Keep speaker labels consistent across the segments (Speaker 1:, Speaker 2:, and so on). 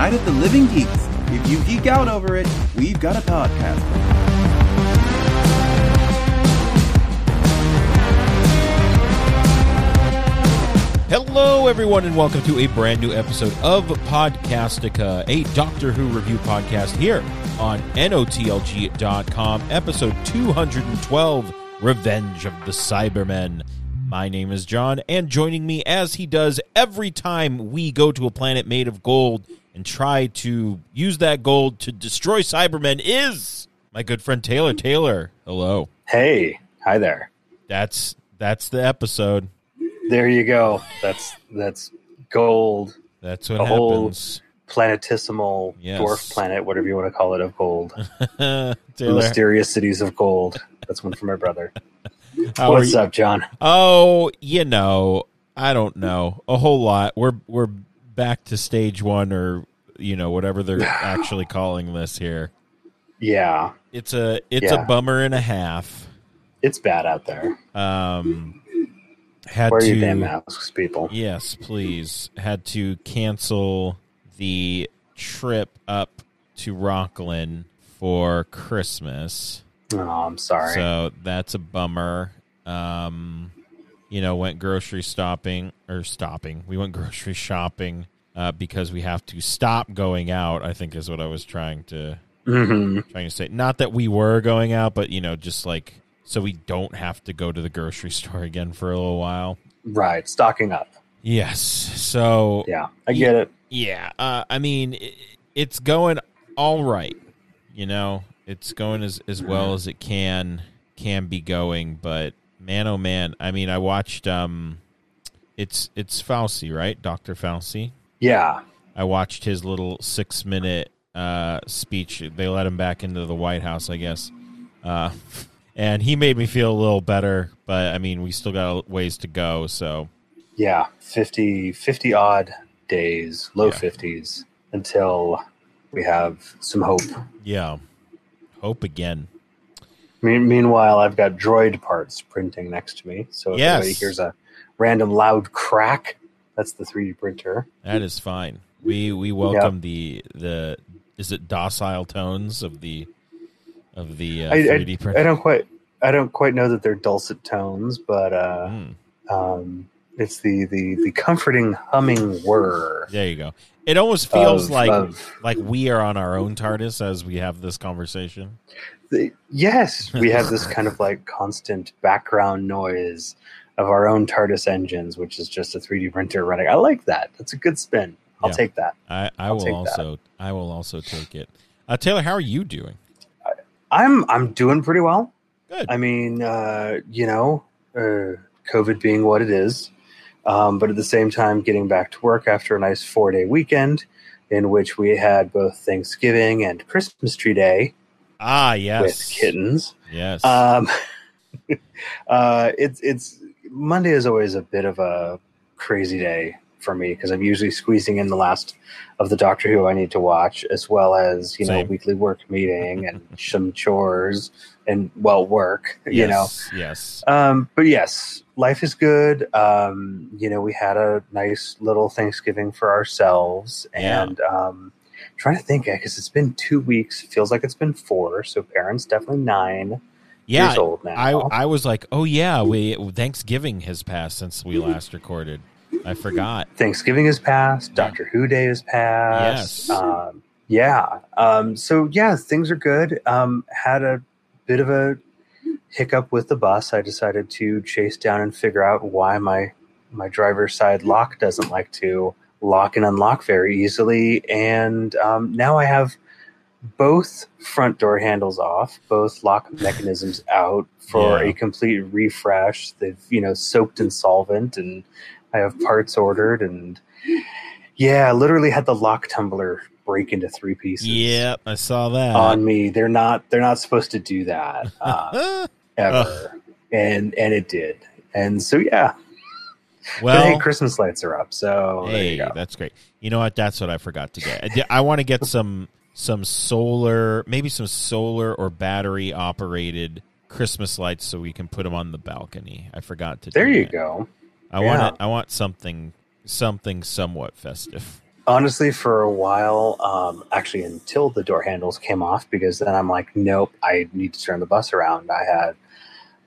Speaker 1: Night of the Living Geeks. If you geek out over it, we've got a podcast.
Speaker 2: Hello, everyone, and welcome to a brand new episode of Podcastica, a Doctor Who review podcast here on NOTLG.com, episode 212 Revenge of the Cybermen. My name is John, and joining me, as he does every time we go to a planet made of gold and try to use that gold to destroy Cybermen, is my good friend Taylor. Taylor, hello.
Speaker 3: Hey, hi there.
Speaker 2: That's that's the episode.
Speaker 3: There you go. That's that's gold.
Speaker 2: That's what
Speaker 3: A whole-
Speaker 2: happens.
Speaker 3: Planetesimal
Speaker 2: Yes.
Speaker 3: dwarf planet, whatever you want to call it, of gold. Mysterious cities of gold. That's one from my brother.
Speaker 2: how
Speaker 3: What's up, John?
Speaker 2: Oh, you know, I don't know a whole lot. We're we're back to stage one, or you know, whatever they're actually calling this here.
Speaker 3: Yeah,
Speaker 2: It's a it's a bummer and a half.
Speaker 3: it's bad out there.
Speaker 2: Um, had
Speaker 3: Wear
Speaker 2: to
Speaker 3: your damn masks, people.
Speaker 2: yes, please. Had to cancel the trip up to Rockland for Christmas.
Speaker 3: Oh, I'm sorry.
Speaker 2: So that's a bummer. Um, you know, went grocery stopping or stopping. We went grocery shopping uh, because we have to stop going out. I think is what I was trying to
Speaker 3: hmm
Speaker 2: trying to say. Not that we were going out, but you know, just like so we don't have to go to the grocery store again for a little while.
Speaker 3: Right, stocking up.
Speaker 2: Yes. So
Speaker 3: Yeah, I get it.
Speaker 2: yeah, uh, I mean, i it's going all right. You know, it's going as as well as it can can be going. But man, oh man, I mean, I watched. Um, it's it's Fauci, right, Doctor Fauci.
Speaker 3: Yeah,
Speaker 2: I watched his little six minute uh, speech. They let him back into the White House, I guess. Uh, and he made me feel a little better, but I mean, we still got a ways to go. So
Speaker 3: yeah. 50, 50 odd days, low
Speaker 2: Yeah.
Speaker 3: 50s, until we have some hope.
Speaker 2: yeah, hope again.
Speaker 3: Me- meanwhile, I've got droid parts printing next to me. So if
Speaker 2: Yes.
Speaker 3: anybody hears a random loud crack, that's the 3D printer.
Speaker 2: That is fine. We we welcome the the is it docile tones of the of the uh,
Speaker 3: I,
Speaker 2: 3D
Speaker 3: I,
Speaker 2: printer.
Speaker 3: I don't quite I don't quite know that they're dulcet tones, but uh,
Speaker 2: Mm,
Speaker 3: um, it's the, the the comforting humming whir.
Speaker 2: there you go. It almost feels
Speaker 3: of-
Speaker 2: like
Speaker 3: of-
Speaker 2: like we are on our own TARDIS as we have this conversation.
Speaker 3: The- yes, we have this kind of like constant background noise of our own TARDIS engines, which is just a 3D printer running. I like that. That's a good spin. I'll
Speaker 2: Yeah.
Speaker 3: take that.
Speaker 2: I I
Speaker 3: I'll
Speaker 2: will
Speaker 3: take that.
Speaker 2: also I will also take it. Uh, Taylor, how are you doing?
Speaker 3: I'm I'm doing pretty well.
Speaker 2: Good.
Speaker 3: I mean, uh, you know, uh, COVID being what it is, um, but at the same time, getting back to work after a nice four day weekend in which we had both Thanksgiving and Christmas tree day
Speaker 2: ah, yes.
Speaker 3: with kittens.
Speaker 2: Yes.
Speaker 3: Um, uh, it's it's Monday is always a bit of a crazy day for me because I'm usually squeezing in the last of the Doctor Who I need to watch, as well as you know weekly work meeting and some chores and well work. You know,
Speaker 2: yes. Yes.
Speaker 3: um, but yes, life is good. Um, you know, we had a nice little Thanksgiving for ourselves,
Speaker 2: Yeah.
Speaker 3: and um, trying to think because it's been two weeks. Feels like it's been four. So Perrin's definitely nine
Speaker 2: Yeah.
Speaker 3: years old now.
Speaker 2: I I was like, oh yeah, we Thanksgiving has passed since we last recorded. I forgot.
Speaker 3: Thanksgiving has passed. Doctor Who Day has passed.
Speaker 2: Yes.
Speaker 3: Um, yeah. Um, so yeah, things are good. Um, had a bit of a hiccup with the bus. I decided to chase down and figure out why my my driver's side lock doesn't like to lock and unlock very easily. And um, now I have both front door handles off, both lock mechanisms out for
Speaker 2: Yeah.
Speaker 3: a complete refresh. They've you know soaked in solvent, and I have parts ordered. And yeah, literally had the lock tumbler break into three pieces.
Speaker 2: Yep, I saw that.
Speaker 3: on me. They're not. They're not supposed to do that uh, ever, and and it did. And so yeah,
Speaker 2: well,
Speaker 3: hey, Christmas lights are up. So there
Speaker 2: hey,
Speaker 3: you go.
Speaker 2: that's great. You know what? That's what I forgot to get. I want to get some some solar, maybe some solar or battery operated Christmas lights so we can put them on the balcony. I forgot to.
Speaker 3: There
Speaker 2: do
Speaker 3: you
Speaker 2: that.
Speaker 3: go.
Speaker 2: I
Speaker 3: Yeah.
Speaker 2: want. I want something something somewhat festive.
Speaker 3: honestly, for a while, um, actually until the door handles came off, because then I'm like, nope, I need to turn the bus around. I had,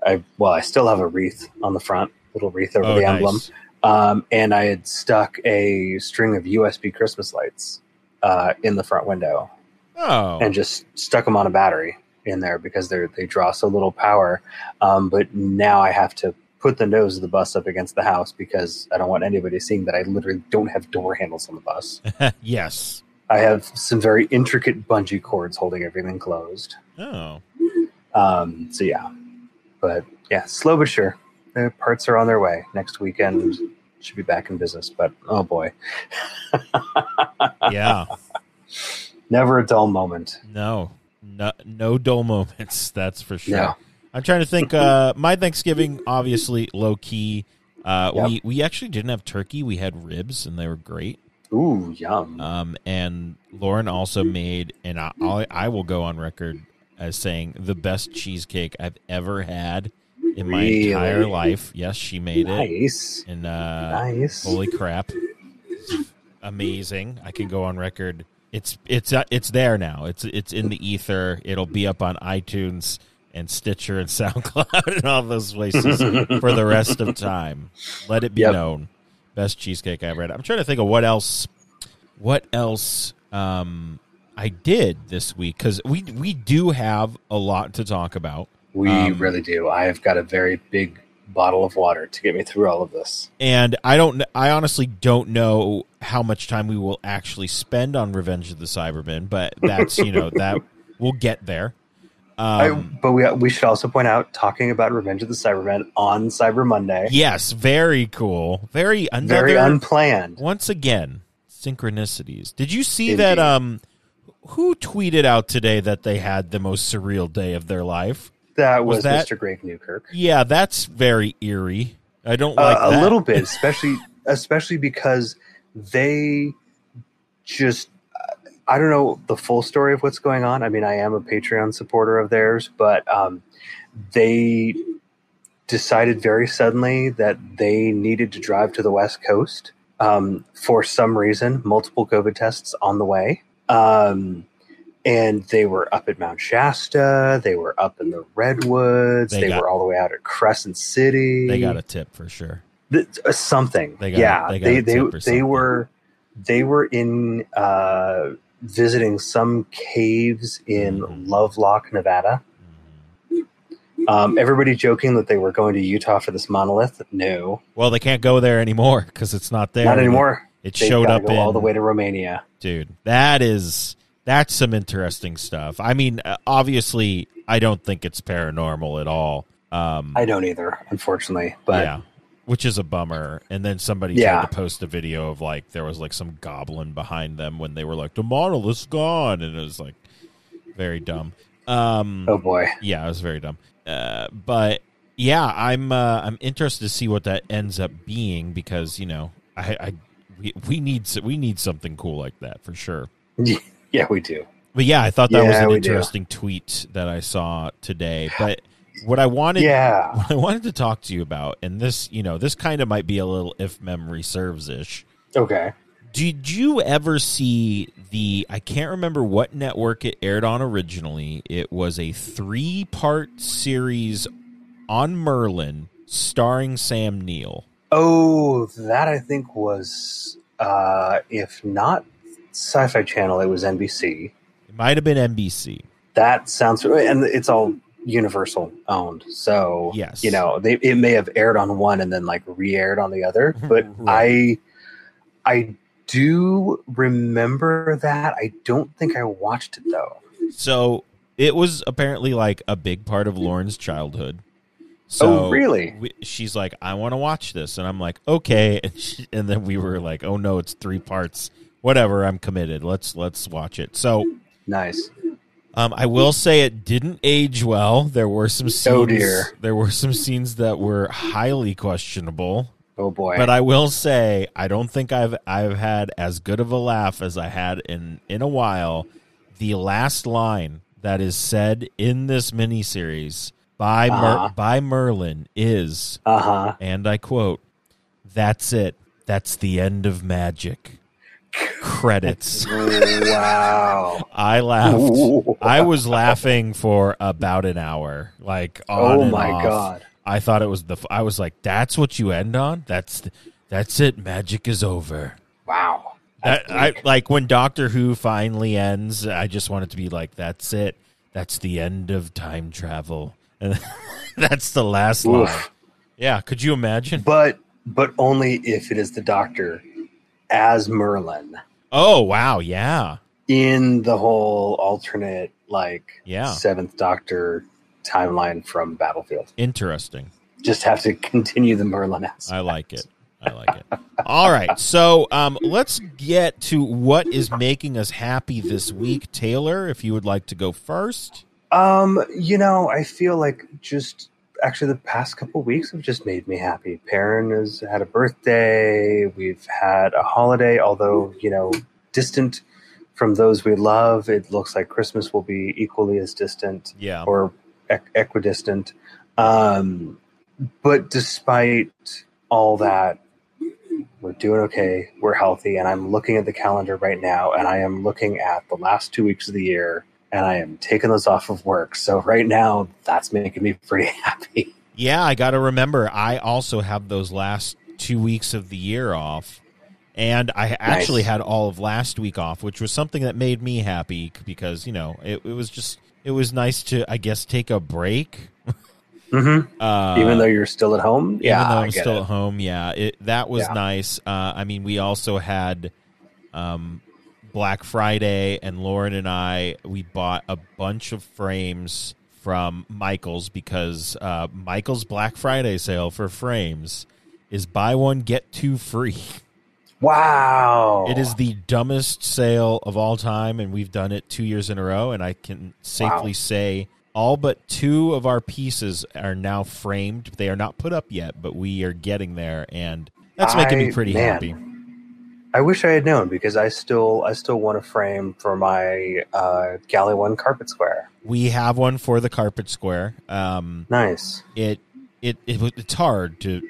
Speaker 3: I well, I still have a wreath on the front, little wreath over
Speaker 2: Oh,
Speaker 3: the emblem, um, and I had stuck a string of USB Christmas lights uh, in the front window,
Speaker 2: Oh,
Speaker 3: and just stuck them on a battery in there because they they draw so little power. Um, but now I have to put the nose of the bus up against the house because I don't want anybody seeing that I literally don't have door handles on the bus.
Speaker 2: yes.
Speaker 3: I have some very intricate bungee cords holding everything closed.
Speaker 2: Oh,
Speaker 3: Um, so yeah, but yeah, slow but sure. The parts are on their way. Next weekend should be back in business. But oh boy,
Speaker 2: yeah.
Speaker 3: never a dull moment.
Speaker 2: No, no, no dull moments. That's for sure.
Speaker 3: No.
Speaker 2: I'm trying to think. Uh, my Thanksgiving, obviously low key. Uh,
Speaker 3: Yep.
Speaker 2: We we actually didn't have turkey. We had ribs, and they were great.
Speaker 3: Ooh, yum.
Speaker 2: Um, and Lauren also made, and I, I I will go on record as saying the best cheesecake I've ever had in my
Speaker 3: Really?
Speaker 2: entire life. Yes, she made it,
Speaker 3: nice,
Speaker 2: and uh,
Speaker 3: nice.
Speaker 2: Holy crap! Amazing! I can go on record. It's it's uh, it's there now. It's it's in the ether. It'll be up on iTunes and Stitcher and SoundCloud and all those places for the rest of time. Let it be
Speaker 3: Yep.
Speaker 2: known. Best cheesecake I ever had. I'm trying to think of what else. What else um, I did this week because we we do have a lot to talk about.
Speaker 3: We
Speaker 2: Um,
Speaker 3: really do. I have got a very big bottle of water to get me through all of this.
Speaker 2: and I don't. I honestly don't know how much time we will actually spend on Revenge of the Cybermen, but that's you know that we'll get there.
Speaker 3: I,
Speaker 2: Um,
Speaker 3: but we we should also point out talking about Revenge of the Cybermen on Cyber Monday.
Speaker 2: yes, very cool. Very another
Speaker 3: very unplanned.
Speaker 2: once again synchronicities. Did you see
Speaker 3: Indeed.
Speaker 2: that? Um, who tweeted out today that they had the most surreal day of their life?
Speaker 3: That
Speaker 2: Was
Speaker 3: was,
Speaker 2: that-
Speaker 3: Mr. Greg Newkirk.
Speaker 2: Yeah, that's very eerie. I don't like
Speaker 3: uh,
Speaker 2: that.
Speaker 3: a little bit, especially especially because they just I don't know the full story of what's going on. I mean, I am a Patreon supporter of theirs, but um, they decided very suddenly that they needed to drive to the West Coast um, for some reason. Multiple COVID tests on the way. Um, and they were up at Mount Shasta. They were up in the Redwoods.
Speaker 2: They
Speaker 3: They,
Speaker 2: got-
Speaker 3: were all the way out at Crescent City
Speaker 2: They got a tip for sure.
Speaker 3: Th- uh, something.
Speaker 2: They got-
Speaker 3: yeah,
Speaker 2: they
Speaker 3: they they they, were they were in uh, visiting some caves in
Speaker 2: Mhm.
Speaker 3: Lovelock, Nevada. Um, everybody joking that they were going to Utah for this monolith. No,
Speaker 2: Well, they can't go there anymore because it's not there.
Speaker 3: not anymore.
Speaker 2: It showed up
Speaker 3: go
Speaker 2: in
Speaker 3: all the way to Romania.
Speaker 2: dude. That is that's some interesting stuff. I mean, uh, obviously, I don't think it's paranormal at all. Um,
Speaker 3: I don't either, unfortunately. But
Speaker 2: yeah, which is a bummer. And then somebody
Speaker 3: Yeah.
Speaker 2: tried to post a video of like there was like some goblin behind them when they were like the model is gone, and it was like very dumb. Um,
Speaker 3: oh boy,
Speaker 2: yeah, it was very dumb. Uh, but yeah, I'm uh, I'm interested to see what that ends up being because you know I, I we, we need s- we need something cool like that for sure.
Speaker 3: yeah, we do.
Speaker 2: But yeah, I thought that was an
Speaker 3: we do.
Speaker 2: interesting tweet that I saw today. But what I wanted
Speaker 3: Yeah,
Speaker 2: what I wanted to talk to you about, and this you know this kind of might be a little if memory serves ish.
Speaker 3: okay.
Speaker 2: Did you ever see the? I can't remember what network it aired on originally. It was a three-part series on Merlin, starring Sam Neill.
Speaker 3: Oh, that I think was, uh, if not Sci-Fi Channel, it was NBC.
Speaker 2: It might have been NBC.
Speaker 3: That sounds, and it's all Universal owned. So
Speaker 2: Yes.
Speaker 3: you know, they it may have aired on one and then like re-aired on the other. But
Speaker 2: Right.
Speaker 3: I, I do remember that. I don't think I watched it though.
Speaker 2: So it was apparently like a big part of Lauren's childhood. So
Speaker 3: oh, really?
Speaker 2: we, she's like, I want to watch this, and I'm like, okay, and, she, and then we were like, oh no, it's three parts. Whatever, I'm committed. Let's let's watch it. So
Speaker 3: Nice.
Speaker 2: Um, I will say it didn't age well. There were some scenes.
Speaker 3: Oh, dear.
Speaker 2: There were some scenes that were highly questionable.
Speaker 3: Oh boy.
Speaker 2: But I will say I don't think I've I've had as good of a laugh as I had in in a while. The last line that is said in this miniseries by
Speaker 3: Uh-huh.
Speaker 2: by Merlin is,
Speaker 3: uh huh.
Speaker 2: and I quote, "That's it. That's the end of magic." Credits.
Speaker 3: wow.
Speaker 2: I laughed.
Speaker 3: Ooh.
Speaker 2: I was laughing for about an hour. Like on
Speaker 3: Oh
Speaker 2: and
Speaker 3: my
Speaker 2: off.
Speaker 3: god.
Speaker 2: I thought it was the. I was like, "That's what you end on. That's the, that's it. Magic is over."
Speaker 3: Wow.
Speaker 2: That, I like when Doctor Who finally ends. I just want it to be like, "That's it. That's the end of time travel," and that's the last line. Yeah, could you imagine?
Speaker 3: But but only if it is the Doctor as Merlin
Speaker 2: Oh wow, yeah,
Speaker 3: in the whole alternate like
Speaker 2: Yeah.
Speaker 3: seventh Doctor timeline from Battlefield.
Speaker 2: interesting.
Speaker 3: Just have to continue the Merlin aspect.
Speaker 2: I like it. I like it. All right, so um, let's get to what is making us happy this week, Taylor. If you would like to go first.
Speaker 3: Um, you know, I feel like just actually the past couple weeks have just made me happy. Perrin has had a birthday. We've had a holiday, although you know, distant from those we love. It looks like Christmas will be equally as distant
Speaker 2: Yeah,
Speaker 3: or equ- equidistant. Um, but despite all that, we're doing okay. We're healthy, and I'm looking at the calendar right now, and I am looking at the last two weeks of the year, and I am taking those off of work. So right now, that's making me pretty happy.
Speaker 2: yeah. I got to remember. I also have those last two weeks of the year off, and I actually had all of last week off, which was something that made me happy because you know it, it was just it was nice to I guess take a break.
Speaker 3: Mm-hmm.
Speaker 2: Uh,
Speaker 3: Even though you're still at home, yeah,
Speaker 2: even though
Speaker 3: I
Speaker 2: I'm still
Speaker 3: it.
Speaker 2: at home, yeah, it that was
Speaker 3: Yeah.
Speaker 2: nice. Uh, I mean, we also had um, Black Friday, and Lauren and I we bought a bunch of frames from Michaels because uh, Michaels Black Friday sale for frames is buy one get two free.
Speaker 3: Wow,
Speaker 2: It is the dumbest sale of all time, and we've done it two years in a row. And I can safely
Speaker 3: Wow.
Speaker 2: say all but two of our pieces are now framed. They are not put up yet, but we are getting there, and that's making me pretty
Speaker 3: man.
Speaker 2: happy.
Speaker 3: I wish I had known because I still I still want a frame for my uh, Galley One carpet square.
Speaker 2: We have one for the carpet square. Um,
Speaker 3: Nice.
Speaker 2: it, it it it's hard to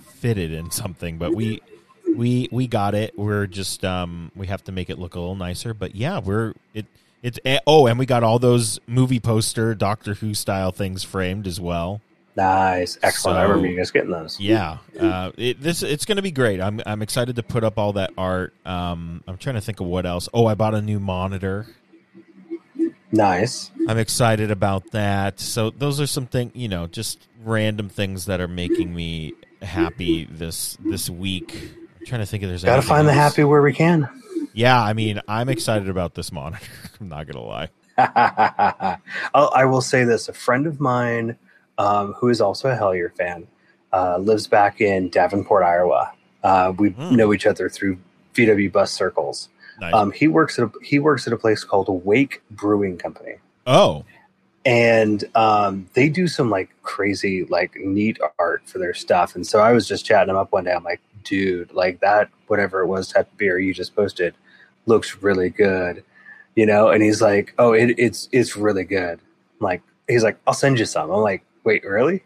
Speaker 2: fit it in something, but we we we got it. We're just um we have to make it look a little nicer, but yeah, we're it it's eh, oh, and we got all those movie poster Doctor Who style things framed as well.
Speaker 3: Nice, excellent. I
Speaker 2: So-
Speaker 3: remember you guys getting those.
Speaker 2: Yeah, uh, it, this it's going to be great. I'm I'm excited to put up all that art. Um, I'm trying to think of what else. Oh, I bought a new monitor.
Speaker 3: Nice.
Speaker 2: I'm excited about that. So those are some thing, you know, just random things that are making me happy this this week. I'm trying to think if there's
Speaker 3: Got to
Speaker 2: anything
Speaker 3: find the happy where we can.
Speaker 2: Yeah, I mean, I'm excited about this monitor. I'm not gonna lie.
Speaker 3: I will say this: a friend of mine, um, who is also a Hellier fan, uh, lives back in Davenport, Iowa. Uh, we
Speaker 2: Hmm.
Speaker 3: know each other through VW bus circles.
Speaker 2: Nice.
Speaker 3: Um, he works at a, he works at a place called Wake Brewing Company.
Speaker 2: oh,
Speaker 3: and um, they do some like crazy like neat art for their stuff and so i was just chatting him up one day i'm like dude like that whatever it was type of beer you just posted looks really good you know and he's like oh it, it's it's really good I'm like he's like i'll send you some i'm like wait really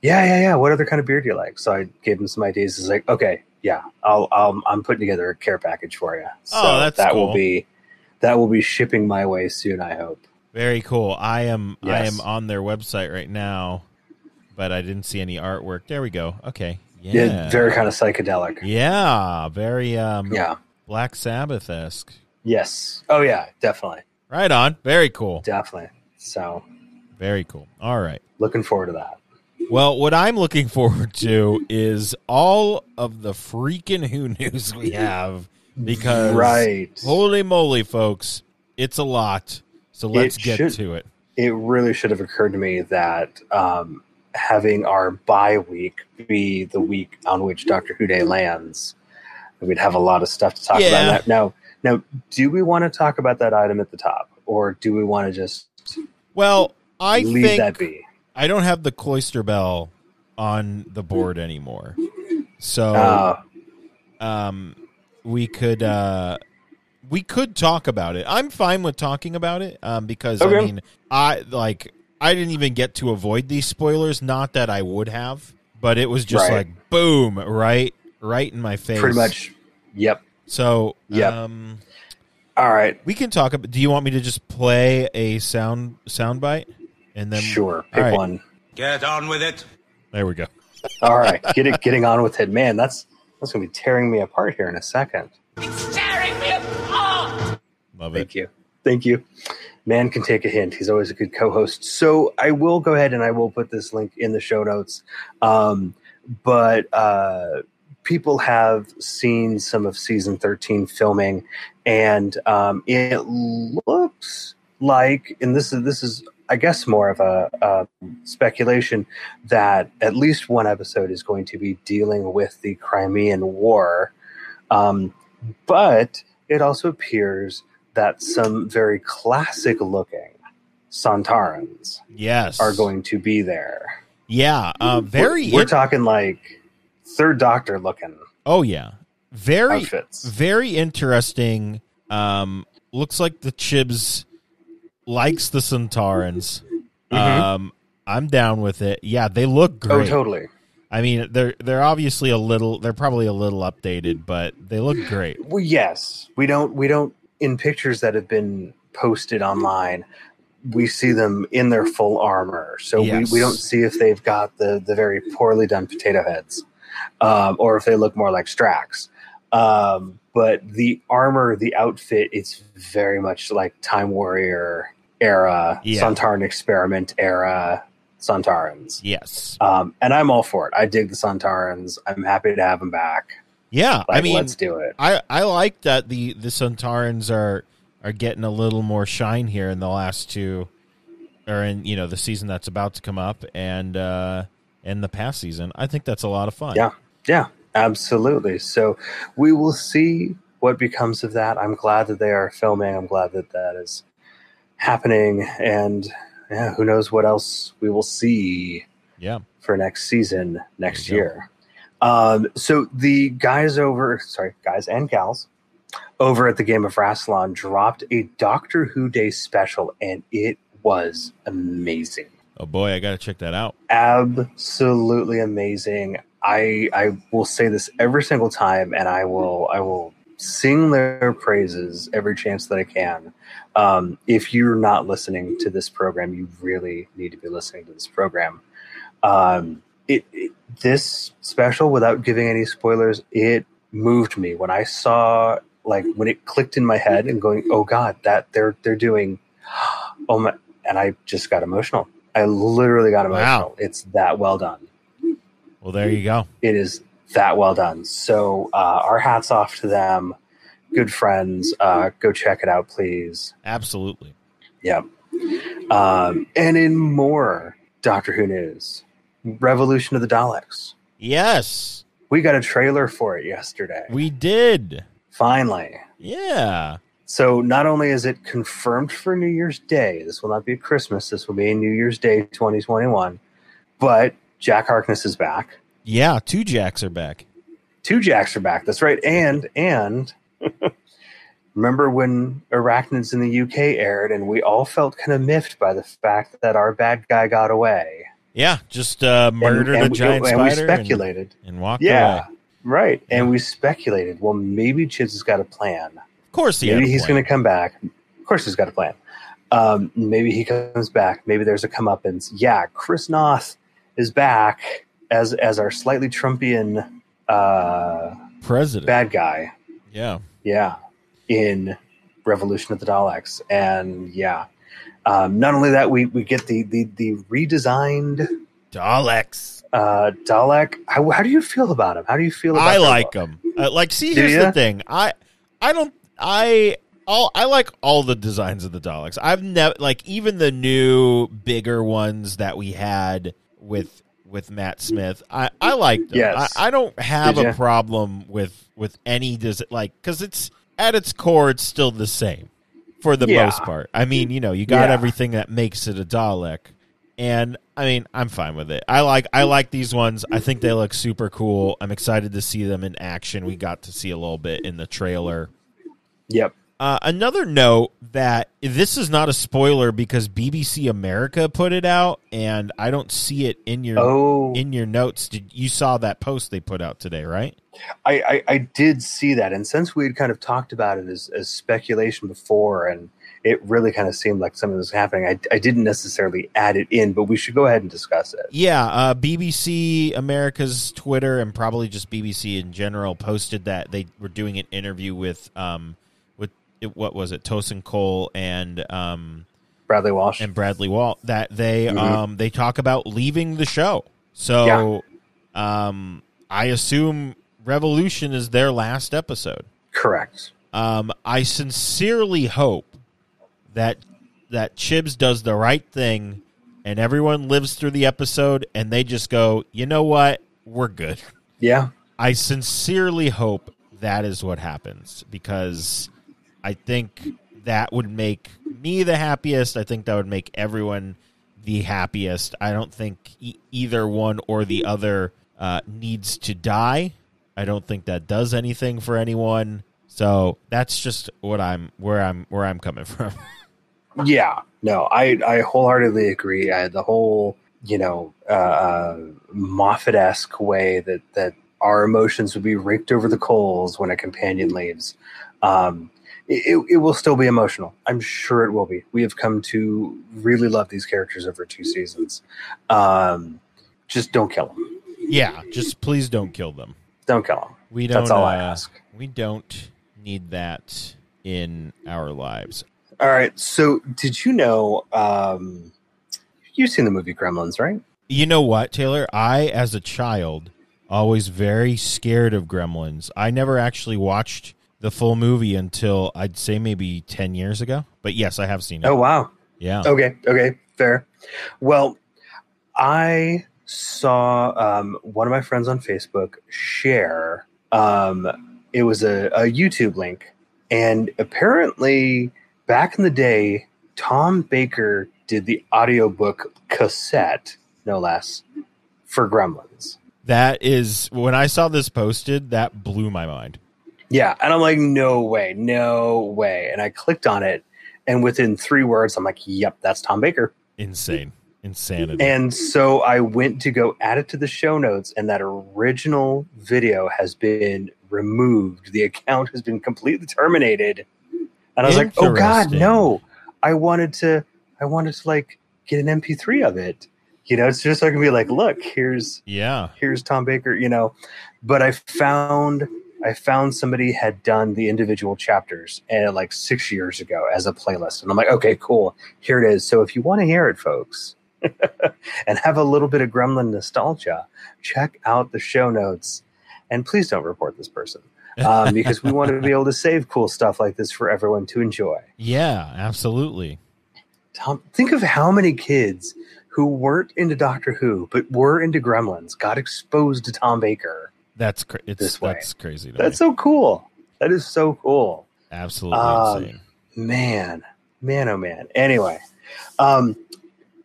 Speaker 3: yeah yeah yeah what other kind of beer do you like so i gave him some ideas he's like okay yeah i'll, I'll i'm putting together a care package for you so
Speaker 2: Oh, that's
Speaker 3: that
Speaker 2: cool.
Speaker 3: will be that will be shipping my way soon i hope
Speaker 2: very cool. I am I am on their website right now, but I didn't see any artwork. There we go. Okay. Yeah.
Speaker 3: yeah very kind of psychedelic
Speaker 2: Yeah, very um
Speaker 3: yeah
Speaker 2: Black Sabbath esque.
Speaker 3: Yes. Oh yeah, definitely,
Speaker 2: Right on. Very cool.
Speaker 3: definitely. So
Speaker 2: Very cool. All right.
Speaker 3: looking forward to that.
Speaker 2: Well, what I'm looking forward to is all of the freaking Who news we have because
Speaker 3: right,
Speaker 2: holy moly, folks, it's a lot. So let's
Speaker 3: It
Speaker 2: get
Speaker 3: should-
Speaker 2: to it.
Speaker 3: it really should have occurred to me that um, having our bye week be the week on which Doctor Who Day lands, we'd have a lot of stuff to talk
Speaker 2: Yeah.
Speaker 3: about. Now, now, do we want to talk about that item at the top, or do we want to just
Speaker 2: Well, I
Speaker 3: leave
Speaker 2: think
Speaker 3: that be?
Speaker 2: I don't have the cloister bell on the board anymore. So
Speaker 3: Uh,
Speaker 2: um, we could uh, we could talk about it. I'm fine with talking about it um, because I mean, I like I didn't even get to avoid these spoilers. Not that I would have, but it was just
Speaker 3: Right.
Speaker 2: like boom, right, right in my face.
Speaker 3: pretty much. Yep.
Speaker 2: So,
Speaker 3: Yep.
Speaker 2: um,
Speaker 3: All right,
Speaker 2: we can talk about. Do you want me to just play a sound sound bite and then
Speaker 3: sure. Pick
Speaker 2: All right.
Speaker 3: one.
Speaker 4: Get on with it.
Speaker 2: There we go.
Speaker 3: All right, get it. Getting on with it, man. That's that's gonna be tearing me apart here in a second.
Speaker 4: It's tearing me apart.
Speaker 2: Love it.
Speaker 3: Thank you. Thank you. Man can take a hint. He's always a good co-host. So I will go ahead and I will put this link in the show notes. Um, but uh, people have seen some of season 13 filming, and um, it looks like, and this is this is I guess more of a, a speculation that at least one episode is going to be dealing with the Crimean War. Um, but it also appears that some very classic looking Sontarans
Speaker 2: Yes.
Speaker 3: are going to be there.
Speaker 2: Yeah. Uh, very.
Speaker 3: We're, we're talking like third doctor looking
Speaker 2: oh yeah. Very.
Speaker 3: outfits.
Speaker 2: Very interesting. Um, looks like the Chibs likes the Sontarans.
Speaker 3: Mhm.
Speaker 2: Um, I'm down with it. Yeah, they look great.
Speaker 3: Oh, totally.
Speaker 2: I mean, they're they're obviously a little. They're probably a little updated, but they look great.
Speaker 3: Well, yes, we don't. We don't in pictures that have been posted online. We see them in their full armor, so
Speaker 2: Yes.
Speaker 3: we, we don't see if they've got the the very poorly done potato heads, um, or if they look more like Strax. Um, but the armor, the outfit, it's very much like Time Warrior era,
Speaker 2: Yeah.
Speaker 3: Sontaran experiment era Sontarans.
Speaker 2: Yes.
Speaker 3: Um, and I'm all for it. I dig the Sontarans. I'm happy to have them back.
Speaker 2: Yeah.
Speaker 3: Like,
Speaker 2: I mean,
Speaker 3: let's do it.
Speaker 2: I I like that the the Sontarans are are getting a little more shine here in the last two, or in you know the season that's about to come up and uh and the past season. I think that's a lot of fun.
Speaker 3: Yeah. Yeah, absolutely. So we will see what becomes of that. I'm glad that they are filming. I'm glad that that is happening. And yeah, who knows what else we will see
Speaker 2: Yeah.
Speaker 3: for next season next year. Um, so the guys over, sorry, guys and gals over at the Game of Rassilon dropped a Doctor Who Day special, and it was amazing
Speaker 2: Oh boy, I got to check that out.
Speaker 3: absolutely amazing. I I will say this every single time, and I will I will sing their praises every chance that I can. Um, if you're not listening to this program, you really need to be listening to this program. Um, it, it this special, without giving any spoilers, it moved me when I saw like when it clicked in my head and going, oh god, that they're they're doing, oh my, and I just got emotional. I literally got emotional.
Speaker 2: Wow.
Speaker 3: It's that well done.
Speaker 2: Well, there you go.
Speaker 3: It is that well done. So uh, our hats off to them. Good friends. Uh, go check it out, please.
Speaker 2: Absolutely.
Speaker 3: Yeah. Um, and in more Doctor Who news, Revolution of the Daleks.
Speaker 2: Yes,
Speaker 3: We got a trailer for it yesterday.
Speaker 2: we did.
Speaker 3: Finally.
Speaker 2: Yeah.
Speaker 3: So not only is it confirmed for New Year's Day, this will not be Christmas, this will be a New Year's Day 2021, but Jack Harkness is back.
Speaker 2: Yeah. Two Jacks are back.
Speaker 3: Two Jacks are back. That's right. And and remember when Arachnids in the UK aired, and we all felt kind of miffed by the fact that our bad guy got away.
Speaker 2: Yeah. Just uh, murdered
Speaker 3: and,
Speaker 2: a giant
Speaker 3: we, and we
Speaker 2: spider and,
Speaker 3: speculated.
Speaker 2: and walked
Speaker 3: Yeah,
Speaker 2: away.
Speaker 3: right. And we speculated. Well, maybe Chiz has got a plan.
Speaker 2: Of course, he
Speaker 3: maybe he's going to come back. Of course, he's got a plan. Um, maybe he comes back. Maybe there's a comeuppance. Yeah, Chris Noth is back as as our slightly Trumpian uh,
Speaker 2: president.
Speaker 3: bad guy.
Speaker 2: Yeah.
Speaker 3: Yeah, in Revolution of the Daleks, and yeah. Um, not only that, we, we get the the, the redesigned
Speaker 2: Daleks.
Speaker 3: uh, Dalek. How, how do you feel about him? How do you feel? about
Speaker 2: I like them. Uh, like, see, here's the thing. I, I don't. I all. I like all the designs of the Daleks. I've never like even the new bigger ones that we had with with Matt Smith. I I like them.
Speaker 3: Yes.
Speaker 2: I, I don't have
Speaker 3: Did
Speaker 2: a problem with with any des- like because it's at its core it's still the same for the
Speaker 3: Yeah.
Speaker 2: most part. I mean, you know, you got
Speaker 3: Yeah.
Speaker 2: everything that makes it a Dalek. And I mean, I'm fine with it. I like I like these ones. I think they look super cool. I'm excited to see them in action. We got to see a little bit in the trailer.
Speaker 3: Yep.
Speaker 2: Uh, another note that this is not a spoiler because BBC America put it out, and I don't see it in your
Speaker 3: Oh,
Speaker 2: in your notes. Did you saw that post they put out today? Right?
Speaker 3: I, I, I did see that, and since we had kind of talked about it as, as speculation before, and it really kind of seemed like something was happening, I, I didn't necessarily add it in, but we should go ahead and discuss it.
Speaker 2: Yeah, uh, BBC America's Twitter and probably just BBC in general posted that they were doing an interview with um with what was it Tosin Cole and um
Speaker 3: Bradley Walsh.
Speaker 2: and Bradley Walt that they
Speaker 3: Mhm.
Speaker 2: um they talk about leaving the show. So um I assume Revolution is their last episode.
Speaker 3: Correct.
Speaker 2: Um I sincerely hope that that Chibs does the right thing and everyone lives through the episode and they just go, "You know what? We're good."
Speaker 3: Yeah.
Speaker 2: I sincerely hope that is what happens because I think that would make me the happiest. I think that would make everyone the happiest. I don't think e- either one or the other uh, needs to die. I don't think that does anything for anyone. So that's just what I'm where I'm where I'm coming from.
Speaker 3: Yeah. No, I, I wholeheartedly agree. I, the whole, you know, uh, Moffat esque way that, that our emotions would be raked over the coals when a companion leaves. Um, it, it- will still be emotional. I'm sure it will be. We have come to really love these characters over two seasons. Um, just don't kill them.
Speaker 2: yeah, just please don't kill them.
Speaker 3: Don't kill them.
Speaker 2: We don't.
Speaker 3: That's all I
Speaker 2: uh,
Speaker 3: ask.
Speaker 2: We don't need that in our lives.
Speaker 3: All right. So, did you know? Um, you've seen the movie Gremlins, right?
Speaker 2: You know what, Taylor? I, as a child, always very scared of gremlins. I never actually watched the full movie until I'd say maybe 10 years ago. But yes, I have seen it.
Speaker 3: Oh wow.
Speaker 2: yeah.
Speaker 3: Okay, okay, fair. Well, I saw um, one of my friends on Facebook share. Um, it was a, a YouTube link, and apparently, back in the day, Tom Baker did the audiobook cassette, no less, for Gremlins.
Speaker 2: That is, when I saw this posted, that blew my mind.
Speaker 3: Yeah, and I'm like, no way, no way. And I clicked on it, and within three words, I'm like, yep, that's Tom Baker.
Speaker 2: Insane. Insanity.
Speaker 3: And so I went to go add it to the show notes, and that original video has been removed. The account has been completely terminated. And I was like, "Oh God, no! I wanted to, I wanted to like get an MP3 of it. You know, it's just so I can be like, look, here's
Speaker 2: yeah.
Speaker 3: here's Tom Baker. You know, but I found I found somebody had done the individual chapters and like six years ago as a playlist, and I'm like, okay, cool, here it is. So if you want to hear it, folks, and have a little bit of Gremlin nostalgia, check out the show notes, and please don't report this person. um, because we want to be able to save cool stuff like this for everyone to enjoy.
Speaker 2: Yeah, absolutely.
Speaker 3: Tom, think of how many kids who weren't into Doctor Who but were into Gremlins got exposed to Tom Baker.
Speaker 2: That's cra- it's
Speaker 3: This way.
Speaker 2: that's crazy.
Speaker 3: That's
Speaker 2: me.
Speaker 3: so cool. That is so cool.
Speaker 2: absolutely
Speaker 3: um,
Speaker 2: insane.
Speaker 3: Man, man, oh man. Anyway, um,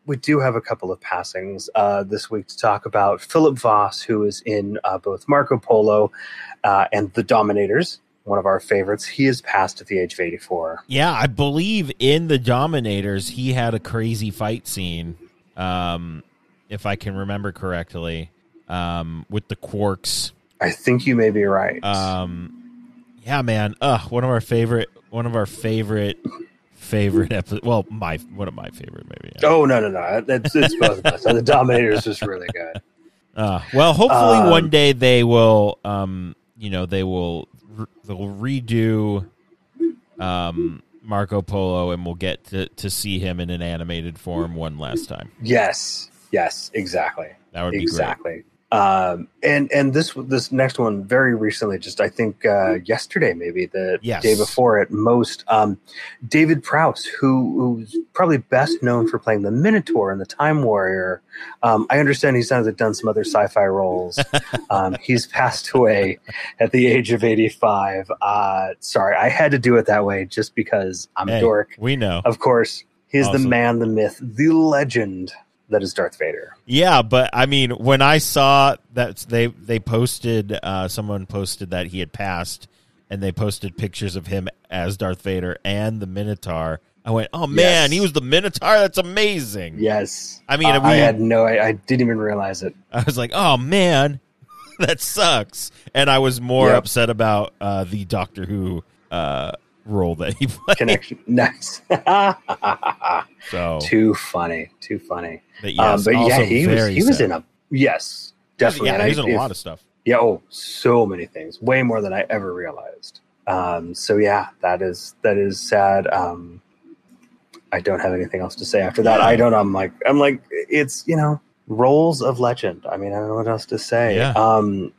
Speaker 3: we do have a couple of passings uh, this week to talk about. Philip Voss, who is in uh, both Marco Polo uh, and The Dominators, one of our favorites. He has passed at the age of 84.
Speaker 2: Yeah, I believe in the Dominators, he had a crazy fight scene, um, if I can remember correctly, um, with the Quarks.
Speaker 3: I think you may be right.
Speaker 2: Um, yeah, man. Uh, one of our favorite, one of our favorite, favorite episodes. Well, my one of my favorite, maybe.
Speaker 3: oh, no, no, no. It's, it's both of us. The Dominators was really good.
Speaker 2: Uh, well, hopefully
Speaker 3: Um,
Speaker 2: one day they will, um, you know, they will they'll redo um, Marco Polo, and we'll get to, to see him in an animated form one last time.
Speaker 3: Yes, yes, exactly.
Speaker 2: That would be great.
Speaker 3: exactly. Um, and and this this next one very recently, just I think uh, yesterday, maybe the
Speaker 2: Yes.
Speaker 3: day before at most. Um, David Prowse, who who's probably best known for playing the Minotaur in the Time Warrior. Um, I understand he's now done some other sci-fi roles. um, he's passed away at the age of eighty-five. Uh, sorry, I had to do it that way just because I'm a dork.
Speaker 2: we know.
Speaker 3: Of course, he's
Speaker 2: Awesome.
Speaker 3: the man, the myth, the legend that is Darth Vader.
Speaker 2: Yeah, but I mean, when I saw that they they posted, uh, someone posted that he had passed, and they posted pictures of him as Darth Vader and the Minotaur. I went, oh man,
Speaker 3: Yes.
Speaker 2: he was the Minotaur. That's amazing.
Speaker 3: Yes.
Speaker 2: I mean,
Speaker 3: Uh,
Speaker 2: we-
Speaker 3: I had no. I, I didn't even realize it.
Speaker 2: I was like, oh man, that sucks. And I was more
Speaker 3: Yep.
Speaker 2: upset about uh, the Doctor Who uh, role that he played.
Speaker 3: Connection. nice.
Speaker 2: So,
Speaker 3: Too funny. Too funny.
Speaker 2: but yes,
Speaker 3: um, but yeah, he was. He was in a. Yes, definitely.
Speaker 2: Yeah,
Speaker 3: And
Speaker 2: he was
Speaker 3: I-
Speaker 2: in a lot of stuff.
Speaker 3: Yeah, oh, so many things. Way more than I ever realized. Um, so yeah, that is that is sad. Um, I don't have anything else to say after that.
Speaker 2: Yeah.
Speaker 3: I don't. I'm like I'm like it's you know roles of legend. I mean I don't know what else to say.
Speaker 2: Yeah.
Speaker 3: Um,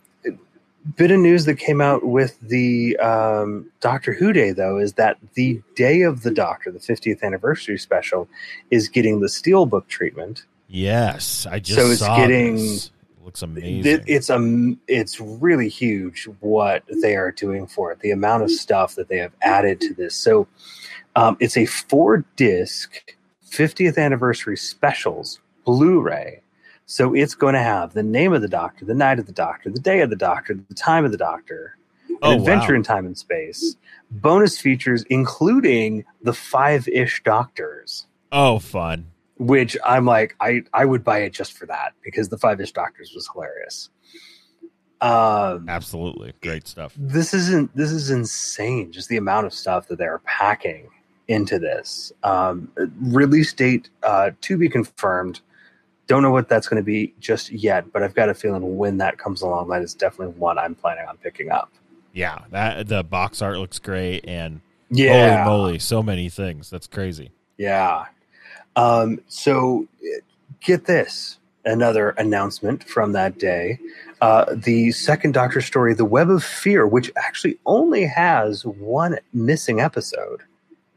Speaker 3: bit of news that came out with the um, Doctor Who Day though is that the Day of the Doctor, the 50th anniversary special, is getting the Steelbook treatment.
Speaker 2: Yes, I just
Speaker 3: So it's
Speaker 2: saw
Speaker 3: getting-
Speaker 2: this. looks amazing.
Speaker 3: It, it's a it's really huge what they are doing for it. The amount of stuff that they have added to this. So um, it's a four disc 50th anniversary specials Blu-ray. So it's going to have the name of the Doctor, the night of the Doctor, the day of the Doctor, the time of the Doctor, an
Speaker 2: Oh,
Speaker 3: adventure
Speaker 2: wow.
Speaker 3: in time and space, bonus features including the five-ish Doctors
Speaker 2: oh, fun.
Speaker 3: which I'm like, I, I would buy it just for that because the Five Ish Doctors was hilarious. Um,
Speaker 2: Absolutely, great stuff.
Speaker 3: this isn't this is insane. Just the amount of stuff that they're packing into this. Um, release date uh, to be confirmed. Don't know what that's going to be just yet, but I've got a feeling when that comes along, that is definitely one I'm planning on picking up.
Speaker 2: Yeah, that the box art looks great, and
Speaker 3: Yeah,
Speaker 2: holy moly, so many things. That's crazy.
Speaker 3: Yeah. Um, so get this another announcement from that day. Uh, the second Doctor story, The Web of Fear, which actually only has one missing episode,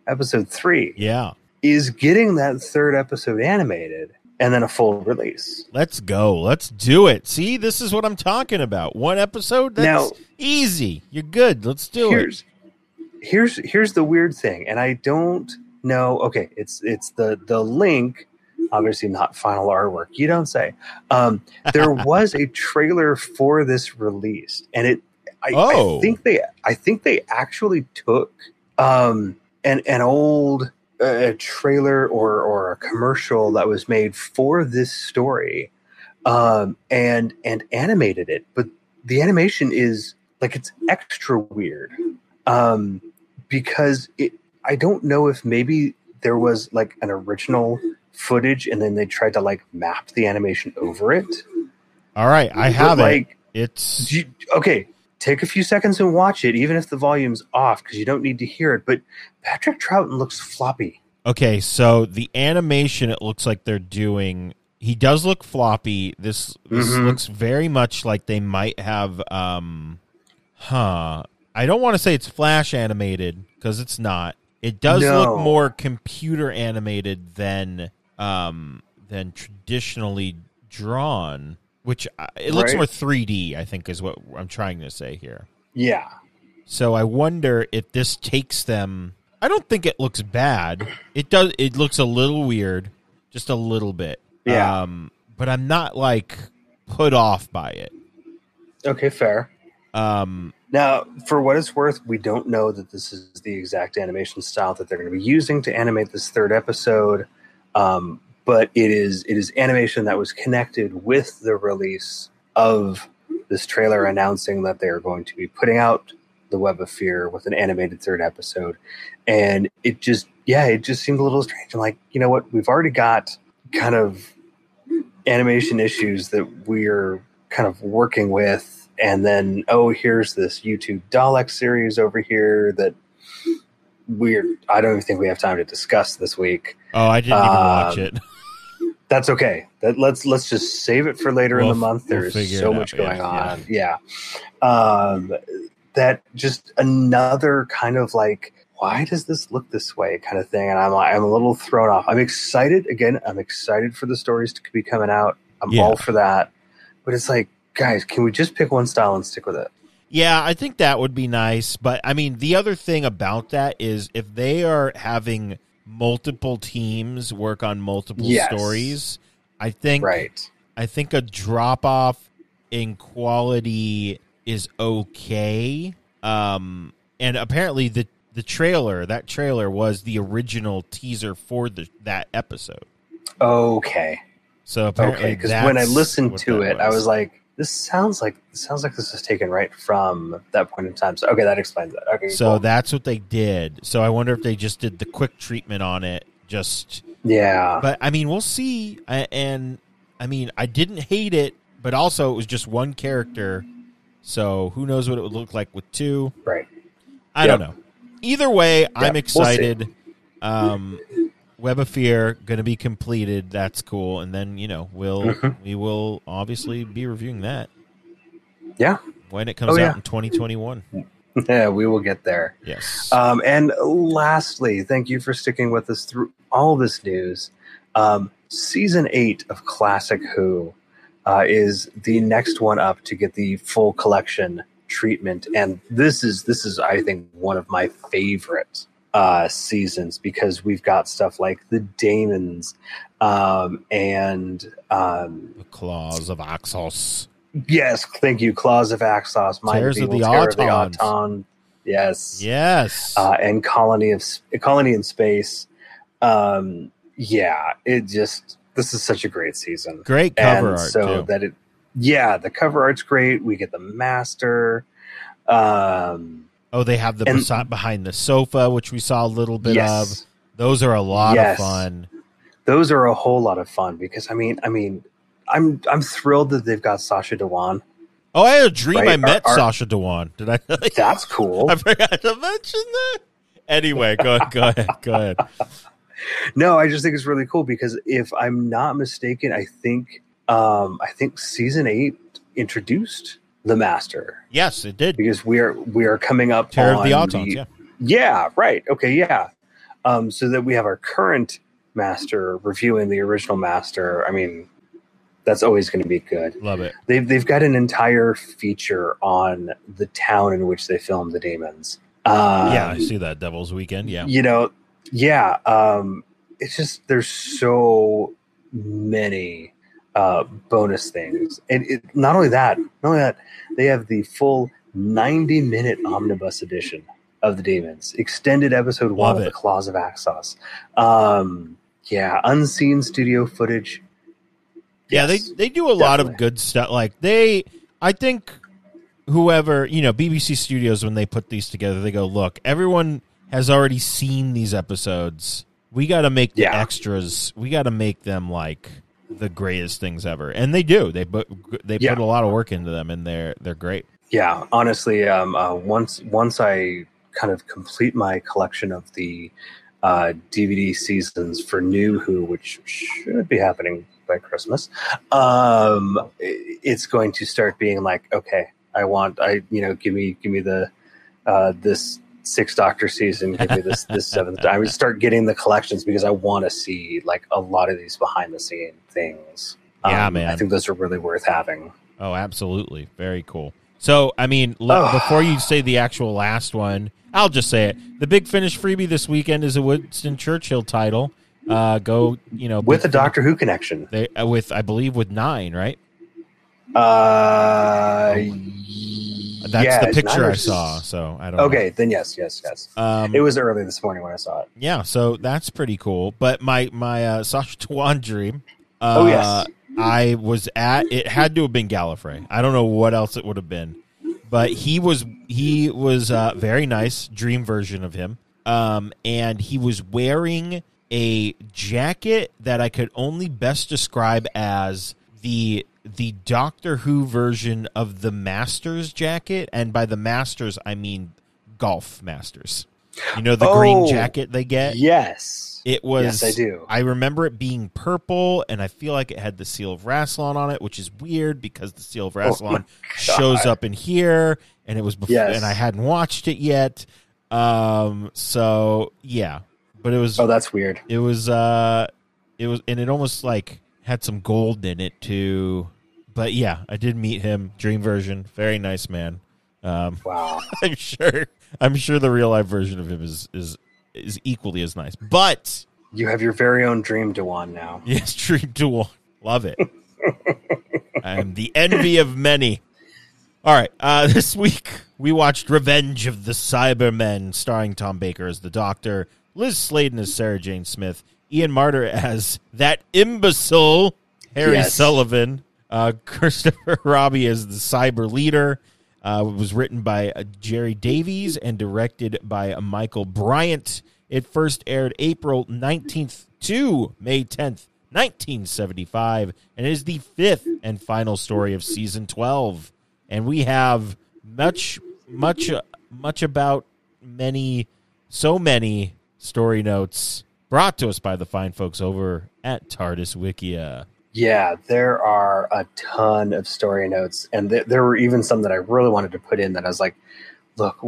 Speaker 3: episode three,
Speaker 2: Yeah,
Speaker 3: is getting that third episode animated and then a full release.
Speaker 2: let's go. Let's do it. See, this is what I'm talking about. One episode. That's
Speaker 3: Now-
Speaker 2: easy. You're good. Let's do it.
Speaker 3: here's here's here's the weird thing and i don't know okay it's it's the the link obviously not final artwork you don't say um there was a trailer for this release and it I,
Speaker 2: Oh.
Speaker 3: I think they i think they actually took um an an old uh, trailer or or a commercial that was made for this story um and and animated it but the animation is like it's extra weird um because it i don't know if maybe there was like an original footage and then they tried to like map the animation over it
Speaker 2: All right, I
Speaker 3: But,
Speaker 2: have it.
Speaker 3: like
Speaker 2: It's
Speaker 3: you- okay take a few seconds and watch it even if the volume's off because you don't need to hear it but patrick troughton looks floppy
Speaker 2: okay. So the animation, it looks like they're doing. He does look floppy. This this
Speaker 3: Mhm.
Speaker 2: looks very much like they might have. um Huh. I don't want to say it's flash animated because it's not. It does
Speaker 3: No.
Speaker 2: look more computer animated than um than traditionally drawn, which uh, it looks
Speaker 3: Right.
Speaker 2: more 3D. I think is what I'm trying to say here.
Speaker 3: yeah
Speaker 2: So I wonder if this takes them. I don't think it looks bad. It does. It looks a little weird, just a little bit.
Speaker 3: Yeah.
Speaker 2: Um, but I'm not like put off by it.
Speaker 3: okay fair
Speaker 2: Um,
Speaker 3: Now, for what it's worth, we don't know that this is the exact animation style that they're going to be using to animate this third episode. Um, but it is it is animation that was connected with the release of this trailer announcing that they are going to be putting out the Web of Fear with an animated third episode. And it just yeah, it just seemed a little strange. I'm like, you know what? We've already got kind of animation issues that we're kind of working with and then oh here's this youtube dalek series over here that we're i don't even think we have time to discuss this week
Speaker 2: oh, I didn't even watch
Speaker 3: Um,
Speaker 2: it.
Speaker 3: that's okay. That let's let's just save it for later in
Speaker 2: We'll-
Speaker 3: the month.
Speaker 2: we'll
Speaker 3: there's so much
Speaker 2: out, yeah,
Speaker 3: going on yeah, um that just another kind of like why does this look this way kind of thing? And i'm i'm a little thrown off. I'm excited again i'm excited for the stories to be coming out. I'm
Speaker 2: Yeah.
Speaker 3: all for that. But it's like guys can we just pick one style and stick with it?
Speaker 2: Yeah, I think that would be nice. But I mean, the other thing about that is if they are having multiple teams work on multiple
Speaker 3: Yes.
Speaker 2: stories, I think
Speaker 3: right
Speaker 2: I think a drop off in quality is okay. Um, and apparently the the trailer that trailer was the original teaser for the that episode.
Speaker 3: Okay.
Speaker 2: So apparently,
Speaker 3: Okay. Because when I listened to it, I was like, "This sounds like this sounds like this is taken right from that point in time." So okay, that explains it. Okay.
Speaker 2: so
Speaker 3: cool.
Speaker 2: that's what they did. So I wonder if they just did the quick treatment on it, just
Speaker 3: yeah.
Speaker 2: but I mean, we'll see. I- And I mean, I didn't hate it, but also it was just one character. So who knows what it would look like with two?
Speaker 3: right.
Speaker 2: I don't know. Either way, I'm
Speaker 3: we'll
Speaker 2: excited. um, Web of Fear going to be completed. That's cool. And then you know we'll
Speaker 3: Mhm.
Speaker 2: we will obviously be reviewing that
Speaker 3: Yeah.
Speaker 2: when it comes
Speaker 3: Oh,
Speaker 2: out
Speaker 3: yeah.
Speaker 2: in 2021.
Speaker 3: Yeah. We will get there.
Speaker 2: Yes.
Speaker 3: Um, and lastly, thank you for sticking with us through all this news. Um, season eight of Classic Who uh, is the next one up to get the full collection treatment, and this is this is I think one of my favorite uh, seasons because we've got stuff like the Damons um, and um,
Speaker 2: the claws of Axos.
Speaker 3: yes, thank you, Claws of Axos, Mind
Speaker 2: Tears of the
Speaker 3: Terror of the Auton. Yes,
Speaker 2: Yes.
Speaker 3: uh, and colony of colony in space. Um, yeah, it just this is such a great season.
Speaker 2: Great cover
Speaker 3: and
Speaker 2: art
Speaker 3: so
Speaker 2: too.
Speaker 3: that it, yeah, the cover art's great. We get the master. Um,
Speaker 2: oh, they have the
Speaker 3: and-
Speaker 2: behind the sofa, which we saw a little bit
Speaker 3: yes,
Speaker 2: of. Those are a lot
Speaker 3: Yes.
Speaker 2: of fun.
Speaker 3: those are a whole lot of fun because I mean, I mean, I'm I'm thrilled that they've got Sacha Dhawan.
Speaker 2: Oh, I had a dream
Speaker 3: Right,
Speaker 2: I met
Speaker 3: our- our-
Speaker 2: Sacha Dhawan. Did I?
Speaker 3: That's cool.
Speaker 2: I forgot to mention that. Anyway, go go ahead. Go ahead.
Speaker 3: No, I just think it's really cool because if I'm not mistaken, I think um, I think season eight introduced the master
Speaker 2: Yes, it did.
Speaker 3: because we are we are coming up
Speaker 2: Terror
Speaker 3: on
Speaker 2: of the Autons. Yeah.
Speaker 3: Yeah, right. Okay, yeah. Um, so that we have our current master reviewing the original master. I mean, that's always going to be good.
Speaker 2: Love it.
Speaker 3: They've they've got an entire feature on the town in which they filmed the demons. Um,
Speaker 2: yeah, I see that Devil's Weekend. Yeah.
Speaker 3: you know, yeah. Um, it's just there's so many uh, bonus things, and it, not only that, not only that, they have the full 90 minute omnibus edition of the demons, extended episode one
Speaker 2: Love
Speaker 3: of
Speaker 2: it.
Speaker 3: the Claws of Axos. Um, yeah, unseen studio footage.
Speaker 2: Yeah,
Speaker 3: Yes,
Speaker 2: they they do a lot of good stuff. Like they, I think whoever you know, BBC Studios when they put these together, they go, look, everyone has already seen these episodes. We got to make the
Speaker 3: Yeah.
Speaker 2: extras. We got to make them like the greatest things ever, and they do. They put they
Speaker 3: Yeah.
Speaker 2: put a lot of work into them, and they're they're great.
Speaker 3: Yeah, honestly, um, uh, once once I kind of complete my collection of the uh, DVD seasons for New Who, which should be happening by Christmas, um, it's going to start being like, okay, I want, I you know, give me give me the uh, this six Doctor season, give me this this seventh. I would start getting the collections because I want to see like a lot of these behind the scene things.
Speaker 2: Yeah,
Speaker 3: Um,
Speaker 2: man.
Speaker 3: I think those are really worth having.
Speaker 2: Oh, absolutely. Very cool. So, I mean, le-
Speaker 3: Oh.
Speaker 2: before you say the actual last one, I'll just say it. The Big Finish freebie this weekend is a Winston Churchill title. Uh, go, you know,
Speaker 3: With a Doctor Who connection.
Speaker 2: They, uh, with, I believe, with nine, right?
Speaker 3: Uh,
Speaker 2: That's
Speaker 3: yeah,
Speaker 2: the picture
Speaker 3: or
Speaker 2: saw. So I don't. know.
Speaker 3: Okay, then yes, yes, yes.
Speaker 2: Um,
Speaker 3: It was early this morning when I saw it.
Speaker 2: yeah, so that's pretty cool. But my my uh, Sacha Dhawan dream. Uh,
Speaker 3: Oh, yes.
Speaker 2: I was at. It had to have been Gallifrey. I don't know what else it would have been, but he was he was uh, very nice. Dream version of him, um, and he was wearing a jacket that I could only best describe as the the Doctor Who version of the Masters jacket, and by the Masters I mean Golf Masters. You know the green
Speaker 3: Oh,
Speaker 2: jacket they get.
Speaker 3: Yes.
Speaker 2: It was.
Speaker 3: Yes, I do.
Speaker 2: I remember it being purple, and I feel like it had the seal of Rassilon on it, which is weird because the seal of
Speaker 3: Oh
Speaker 2: Rassilon shows up in here, and it was before,
Speaker 3: Yes.
Speaker 2: and I hadn't watched it yet. Um. So yeah, but it was.
Speaker 3: Oh, that's weird.
Speaker 2: it was. Uh. It was, and it almost like had some gold in it too. But yeah, I did meet him. Dream version, very nice man. Um.
Speaker 3: Wow.
Speaker 2: I'm sure. I'm sure the real life version of him is is is equally as nice. But
Speaker 3: You have your very own dream Dhawan now.
Speaker 2: yes, Dream Duel, love it. I am the envy of many. All right, uh, this week we watched Revenge of the Cybermen, starring Tom Baker as the Doctor, Lis Sladen as Sarah Jane Smith, Ian Marter as that imbecile Harry
Speaker 3: Yes.
Speaker 2: Sullivan, uh, Christopher Robbie as the cyber leader. Uh, it was written by uh, Gerry Davies and directed by uh, Michael Briant. It first aired April 19th to May 10th, 1975, and it is the fifth and final story of season 12. And we have much, much, uh, much about many, so many story notes brought to us by the fine folks over at TARDIS Wikia.
Speaker 3: Yeah, there are a ton of story notes, and th- there were even some that I really wanted to put in that I was like, look,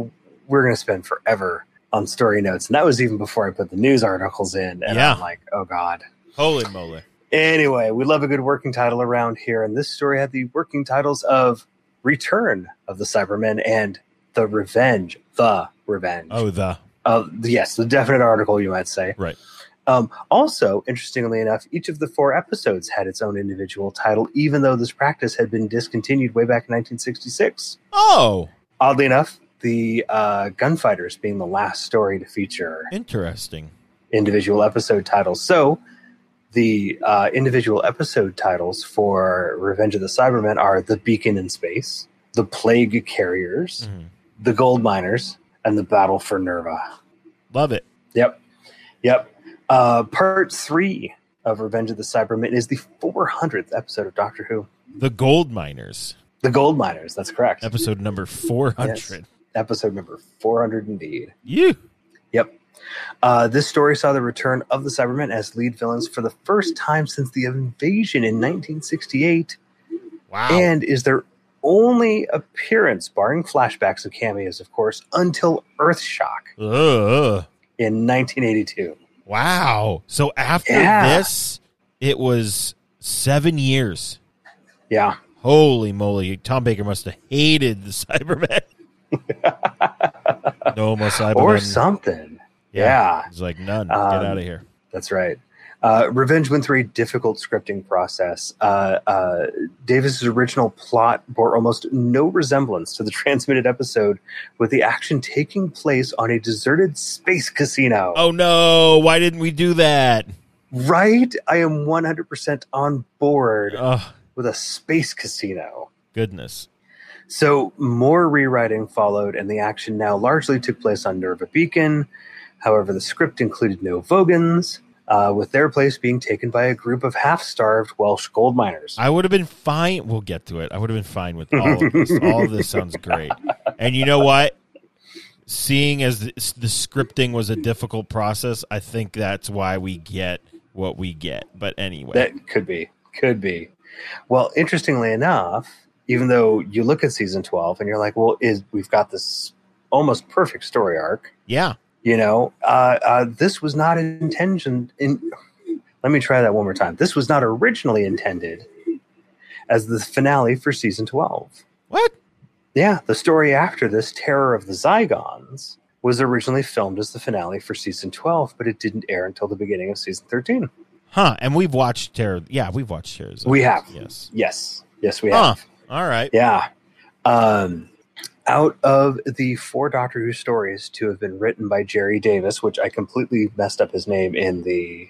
Speaker 3: we're going to spend forever on story notes. And that was even before I put the news articles in. And
Speaker 2: Yeah.
Speaker 3: I'm like, oh, God.
Speaker 2: Holy moly.
Speaker 3: Anyway, we love a good working title around here. And this story had the working titles of Return of the Cybermen and The Revenge. The Revenge.
Speaker 2: Oh, the.
Speaker 3: Uh, yes, the definite article, you might say.
Speaker 2: Right.
Speaker 3: Um, also, interestingly enough, each of the four episodes had its own individual title, even though this practice had been discontinued way back in 1966.
Speaker 2: Oh,
Speaker 3: Oddly enough, the uh, Gunfighters being the last story to feature
Speaker 2: interesting.
Speaker 3: individual episode titles. So, the uh, individual episode titles for Revenge of the Cybermen are The Beacon in Space, The Plague Carriers,
Speaker 2: Mhm.
Speaker 3: The Gold Miners, and The Battle for Nerva.
Speaker 2: Love it.
Speaker 3: Yep. Yep. Uh, part three of Revenge of the Cybermen is the 400th episode of Doctor Who.
Speaker 2: The Gold Miners,
Speaker 3: The Gold Miners, that's correct.
Speaker 2: episode number 400.
Speaker 3: Yes. Episode number 400 indeed.
Speaker 2: You.
Speaker 3: Yep. Uh, this story saw the return of the Cybermen as lead villains for the first time since the invasion in 1968
Speaker 2: Wow.
Speaker 3: and is their only appearance, barring flashbacks and cameos, of course, until Earthshock
Speaker 2: Ugh.
Speaker 3: in 1982.
Speaker 2: Wow. So after
Speaker 3: Yeah.
Speaker 2: this, it was seven years.
Speaker 3: Yeah.
Speaker 2: Holy moly. Tom Baker must have hated the Cybermen. no more Cybermen.
Speaker 3: Or something. Yeah.
Speaker 2: He's like, none.
Speaker 3: Um,
Speaker 2: Get out of here.
Speaker 3: That's right. Uh, Revenge went through a difficult scripting process. Uh, uh, Davis's original plot bore almost no resemblance to the transmitted episode, with the action taking place on a deserted space casino.
Speaker 2: Oh no. Why didn't we do that?
Speaker 3: Right? I am 100% on board
Speaker 2: Oh,
Speaker 3: with a space casino.
Speaker 2: goodness.
Speaker 3: So more rewriting followed, and the action now largely took place on Nerva Beacon. However, the script included no Vogans, uh, with their place being taken by a group of half-starved Welsh gold miners.
Speaker 2: I would have been fine. We'll get to it. I would have been fine with all of this. all of this sounds great. And you know what? Seeing as the, the scripting was a difficult process, I think that's why we get what we get. But anyway,
Speaker 3: That could be, could be. Well, interestingly enough, even though you look at season twelve and you're like, well, is we've got this almost perfect story arc,
Speaker 2: yeah,
Speaker 3: you know, uh, uh, this was not intention. In let me try that one more time. This was not originally intended as the finale for season twelve.
Speaker 2: what?
Speaker 3: Yeah, the story after this, Terror of the Zygons, was originally filmed as the finale for season 12, but it didn't air until the beginning of season 13.
Speaker 2: Huh? And we've watched Terror. Yeah, we've watched Terror.
Speaker 3: We have.
Speaker 2: Yes.
Speaker 3: Yes. Yes, we
Speaker 2: Huh.
Speaker 3: have.
Speaker 2: All right.
Speaker 3: Yeah. Um, out of the four Doctor Who stories to have been written by Gerry Davis, which I completely messed up his name in the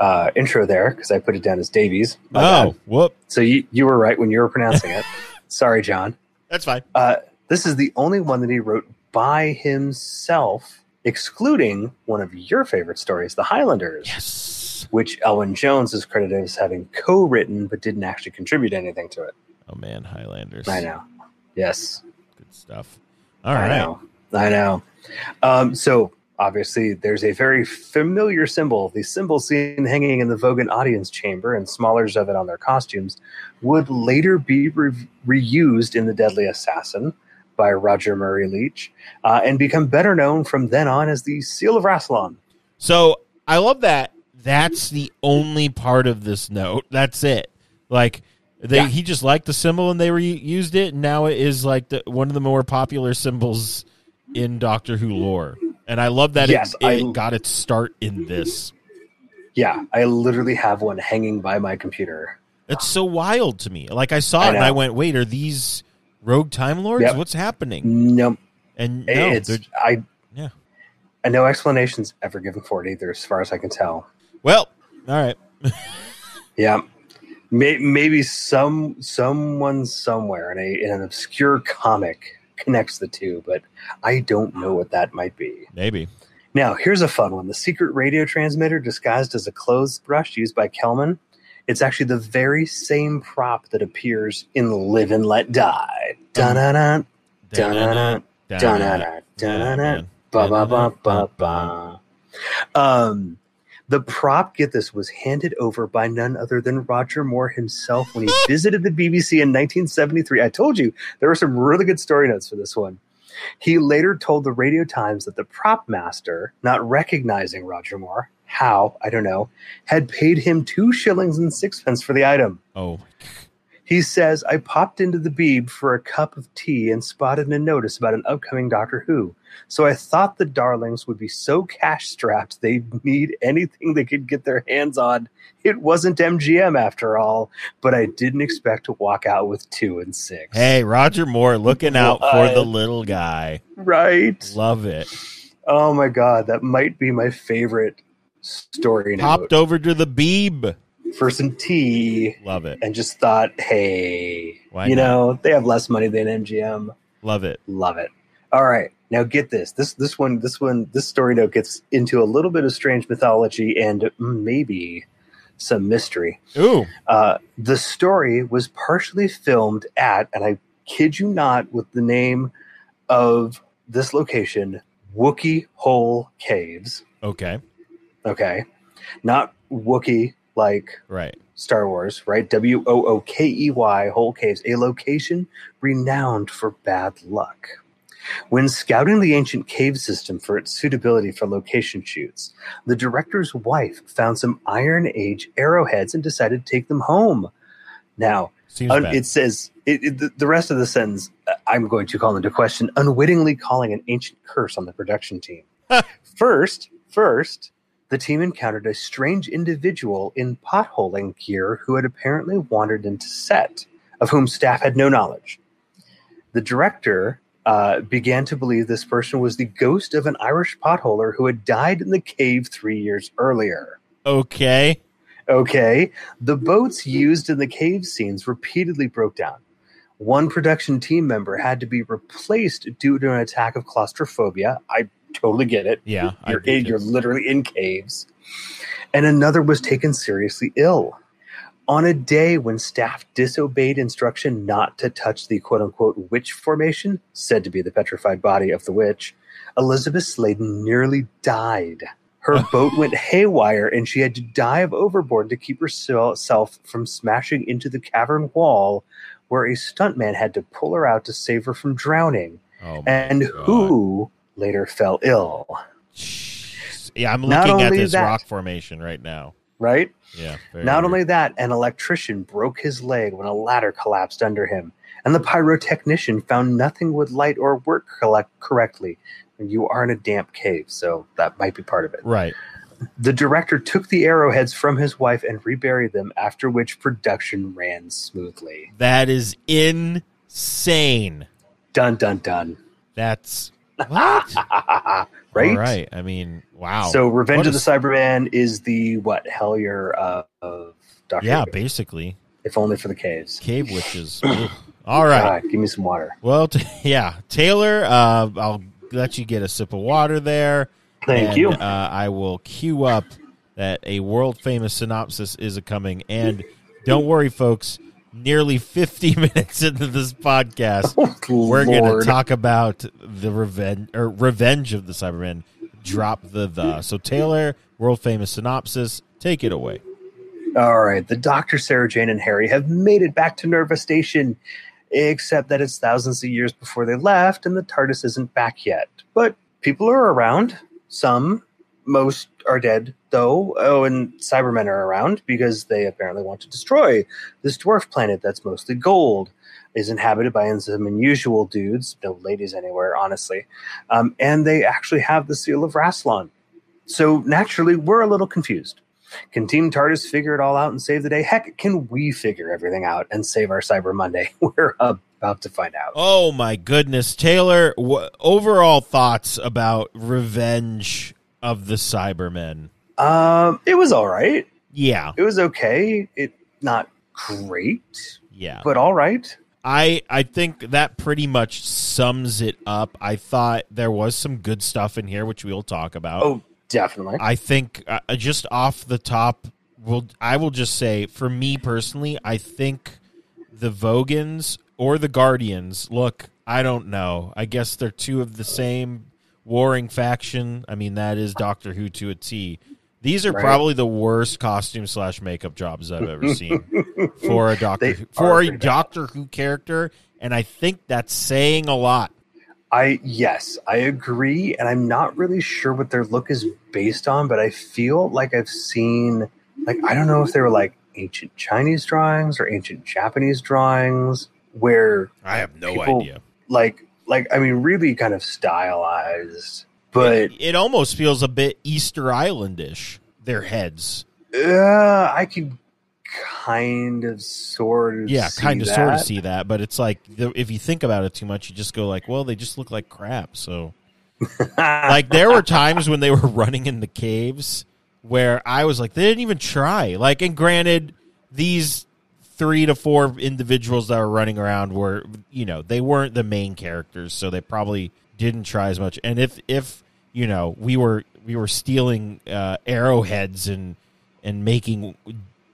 Speaker 3: uh, intro there because I put it down as Davies. My
Speaker 2: Oh,
Speaker 3: bad.
Speaker 2: whoop.
Speaker 3: So you, you were right when you were pronouncing it. Sorry, John.
Speaker 2: That's fine.
Speaker 3: Uh, this is the only one that he wrote by himself, excluding one of your favorite stories, The Highlanders,
Speaker 2: Yes.
Speaker 3: which Elwyn Jones is credited as having co written but didn't actually contribute anything to it.
Speaker 2: Oh man, Highlanders.
Speaker 3: I know. Yes.
Speaker 2: Good stuff. All
Speaker 3: I
Speaker 2: right.
Speaker 3: know. I know. Um, so obviously, there's a very familiar symbol. The symbol seen hanging in the Vogan audience chamber and smallers of it on their costumes would later be re- reused in The Deadly Assassin by Roger Murray Leach uh, and become better known from then on as the Seal of Rassilon.
Speaker 2: So I love that. That's the only part of this note. That's it. Like they,
Speaker 3: Yeah.
Speaker 2: he just liked the symbol and they reused it. And now it is like the, one of the more popular symbols in Doctor Who lore. And I love that
Speaker 3: Yes,
Speaker 2: it, it
Speaker 3: I-
Speaker 2: got its start in this.
Speaker 3: Yeah, I literally have one hanging by my computer.
Speaker 2: It's so wild to me. Like I saw
Speaker 3: I
Speaker 2: it and I went, "Wait, are these Rogue Time Lords?
Speaker 3: Yep.
Speaker 2: What's happening?
Speaker 3: Nope.
Speaker 2: And no,
Speaker 3: it's I.
Speaker 2: Yeah.
Speaker 3: And no explanations ever given for it either, as far as I can tell.
Speaker 2: well, all right.
Speaker 3: Yeah. May, maybe some someone somewhere in a in an obscure comic connects the two, but I don't know what that might be.
Speaker 2: Maybe.
Speaker 3: Now, here's a fun one: the secret radio transmitter disguised as a clothes brush used by Kelman. It's actually the very same prop that appears in Live and Let Die. Dun-dun-dun, dun-dun-dun, dun-dun-dun, dun-dun-dun, ba-ba-ba-ba-ba. Um, the prop, get this, was handed over by none other than Roger Moore himself when he visited the BBC in 1973. I told you there were some really good story notes for this one. He later told the Radio Times that the prop master, not recognizing Roger Moore, how, I don't know, had paid him two shillings and sixpence for the item.
Speaker 2: Oh,
Speaker 3: He says, I popped into the Beeb for a cup of tea and spotted a notice about an upcoming Doctor Who. So I thought the darlings would be so cash strapped they'd need anything they could get their hands on. It wasn't MGM after all, but I didn't expect to walk out with two and six.
Speaker 2: hey, Roger Moore looking out for the little guy.
Speaker 3: Right?
Speaker 2: Love it.
Speaker 3: Oh my God, that might be my favorite story note.
Speaker 2: Over to the Beeb.
Speaker 3: For some tea
Speaker 2: Love it.
Speaker 3: and just thought, hey,
Speaker 2: Why
Speaker 3: you
Speaker 2: not?
Speaker 3: know, they have less money than MGM.
Speaker 2: Love it.
Speaker 3: Love it. All right. Now get this. This this one this one this story note gets into a little bit of strange mythology and maybe some mystery.
Speaker 2: Ooh.
Speaker 3: Uh, the story was partially filmed at, and I kid you not, with the name of this location, Wookey Hole Caves.
Speaker 2: Okay.
Speaker 3: Okay, not Wookie like
Speaker 2: Right.
Speaker 3: Star Wars, right? W O O K E Y, Hole Caves, a location renowned for bad luck. When scouting the ancient cave system for its suitability for location shoots, the director's wife found some Iron Age arrowheads and decided to take them home. Now, un- it says it, it, the- rest of the sentence uh, I'm going to call into question, unwittingly calling an ancient curse on the production team. first, first, the team encountered a strange individual in potholing gear who had apparently wandered into set, of whom staff had no knowledge. The director uh, began to believe this person was the ghost of an Irish potholer who had died in the cave three years earlier.
Speaker 2: okay.
Speaker 3: Okay, the boats used in the cave scenes repeatedly broke down. One production team member had to be replaced due to an attack of claustrophobia. I totally get it.
Speaker 2: Yeah.
Speaker 3: You're, in, you're literally in caves. And another was taken seriously ill. On a day when staff disobeyed instruction not to touch the quote unquote witch formation, said to be the petrified body of the witch, Elizabeth Sladen nearly died. Her boat went haywire and she had to dive overboard to keep herself from smashing into the cavern wall, where a stuntman had to pull her out to save her from drowning,
Speaker 2: Oh
Speaker 3: and
Speaker 2: God.
Speaker 3: who later fell ill.
Speaker 2: Yeah, I'm looking at this
Speaker 3: that-
Speaker 2: rock formation right now.
Speaker 3: Right?
Speaker 2: Yeah.
Speaker 3: Not
Speaker 2: weird.
Speaker 3: only that, an electrician broke his leg when a ladder collapsed under him, and the pyrotechnician found nothing would light or work collect- correctly. You are in a damp cave, so that might be part of it.
Speaker 2: Right.
Speaker 3: The director took the arrowheads from his wife and reburied them, after which production ran smoothly.
Speaker 2: That is insane.
Speaker 3: Dun dun dun.
Speaker 2: That's what?
Speaker 3: right?
Speaker 2: All right. I mean, wow.
Speaker 3: So, Revenge
Speaker 2: What
Speaker 3: of the Cyberman is the what Hellier uh, of Doctor.
Speaker 2: Yeah,
Speaker 3: Who,
Speaker 2: basically,
Speaker 3: if only for the caves.
Speaker 2: cave witches. All right.
Speaker 3: God, give me some water.
Speaker 2: Well, t- yeah, Taylor. Uh, I'll let you get a sip of water there.
Speaker 3: Thank
Speaker 2: and,
Speaker 3: you.
Speaker 2: Uh, I will queue up that a world famous synopsis is a coming, and don't worry, folks. Nearly fifty minutes into this podcast, oh, we're going to talk about the revenge or revenge of the Cybermen. Drop the the. So Taylor, world famous synopsis, take it away.
Speaker 3: All right, the Doctor, Sarah Jane, and Harry have made it back to Nerva Station, except that it's thousands of years before they left, and the TARDIS isn't back yet. But people are around. Some, most are dead, though. Oh, and Cybermen are around because they apparently want to destroy this dwarf planet that's mostly gold. Is inhabited by some unusual dudes, no ladies anywhere, honestly. Um, and they actually have the seal of Rassilon. So naturally, we're a little confused. Can Team TARDIS figure it all out and save the day? Heck, can we figure everything out and save our Cyber Monday? We're about to find out.
Speaker 2: Oh my goodness, Taylor! wh- overall thoughts about Revenge of the Cybermen?
Speaker 3: Um, it was all right.
Speaker 2: Yeah,
Speaker 3: It was okay. It not great,
Speaker 2: yeah.
Speaker 3: but all right.
Speaker 2: I I think that pretty much sums it up. I thought there was some good stuff in here, which we'll talk about.
Speaker 3: Oh, definitely.
Speaker 2: I think uh, just off the top, will I will just say for me personally, I think the Vogans or the Guardians. Look, I don't know. I guess they're two of the same warring faction. I mean, that is Doctor Who to a T. These are
Speaker 3: Right.
Speaker 2: probably the worst costume slash makeup jobs I've ever seen for a Doctor Who, for a. Doctor Who character, and I think that's saying a lot.
Speaker 3: I yes, I agree, and I'm not really sure what their look is based on, but I feel like I've seen like I don't know if they were like ancient Chinese drawings or ancient Japanese drawings where
Speaker 2: I have no
Speaker 3: People-
Speaker 2: idea.
Speaker 3: like like I mean really kind of stylized, but
Speaker 2: It almost feels a bit Easter Islandish. Their heads,
Speaker 3: uh, I can kind of sort of
Speaker 2: yeah, kind of sort of see that, but it's like if you think about it too much, you just go like, well, they just look like crap. So, like, there were times when they were running in the caves where I was like, they didn't even try. Like, and granted, these three to four individuals that were running around were, you know, they weren't the main characters, so they probably didn't try as much. And if if you know we were we were stealing uh, arrowheads and and making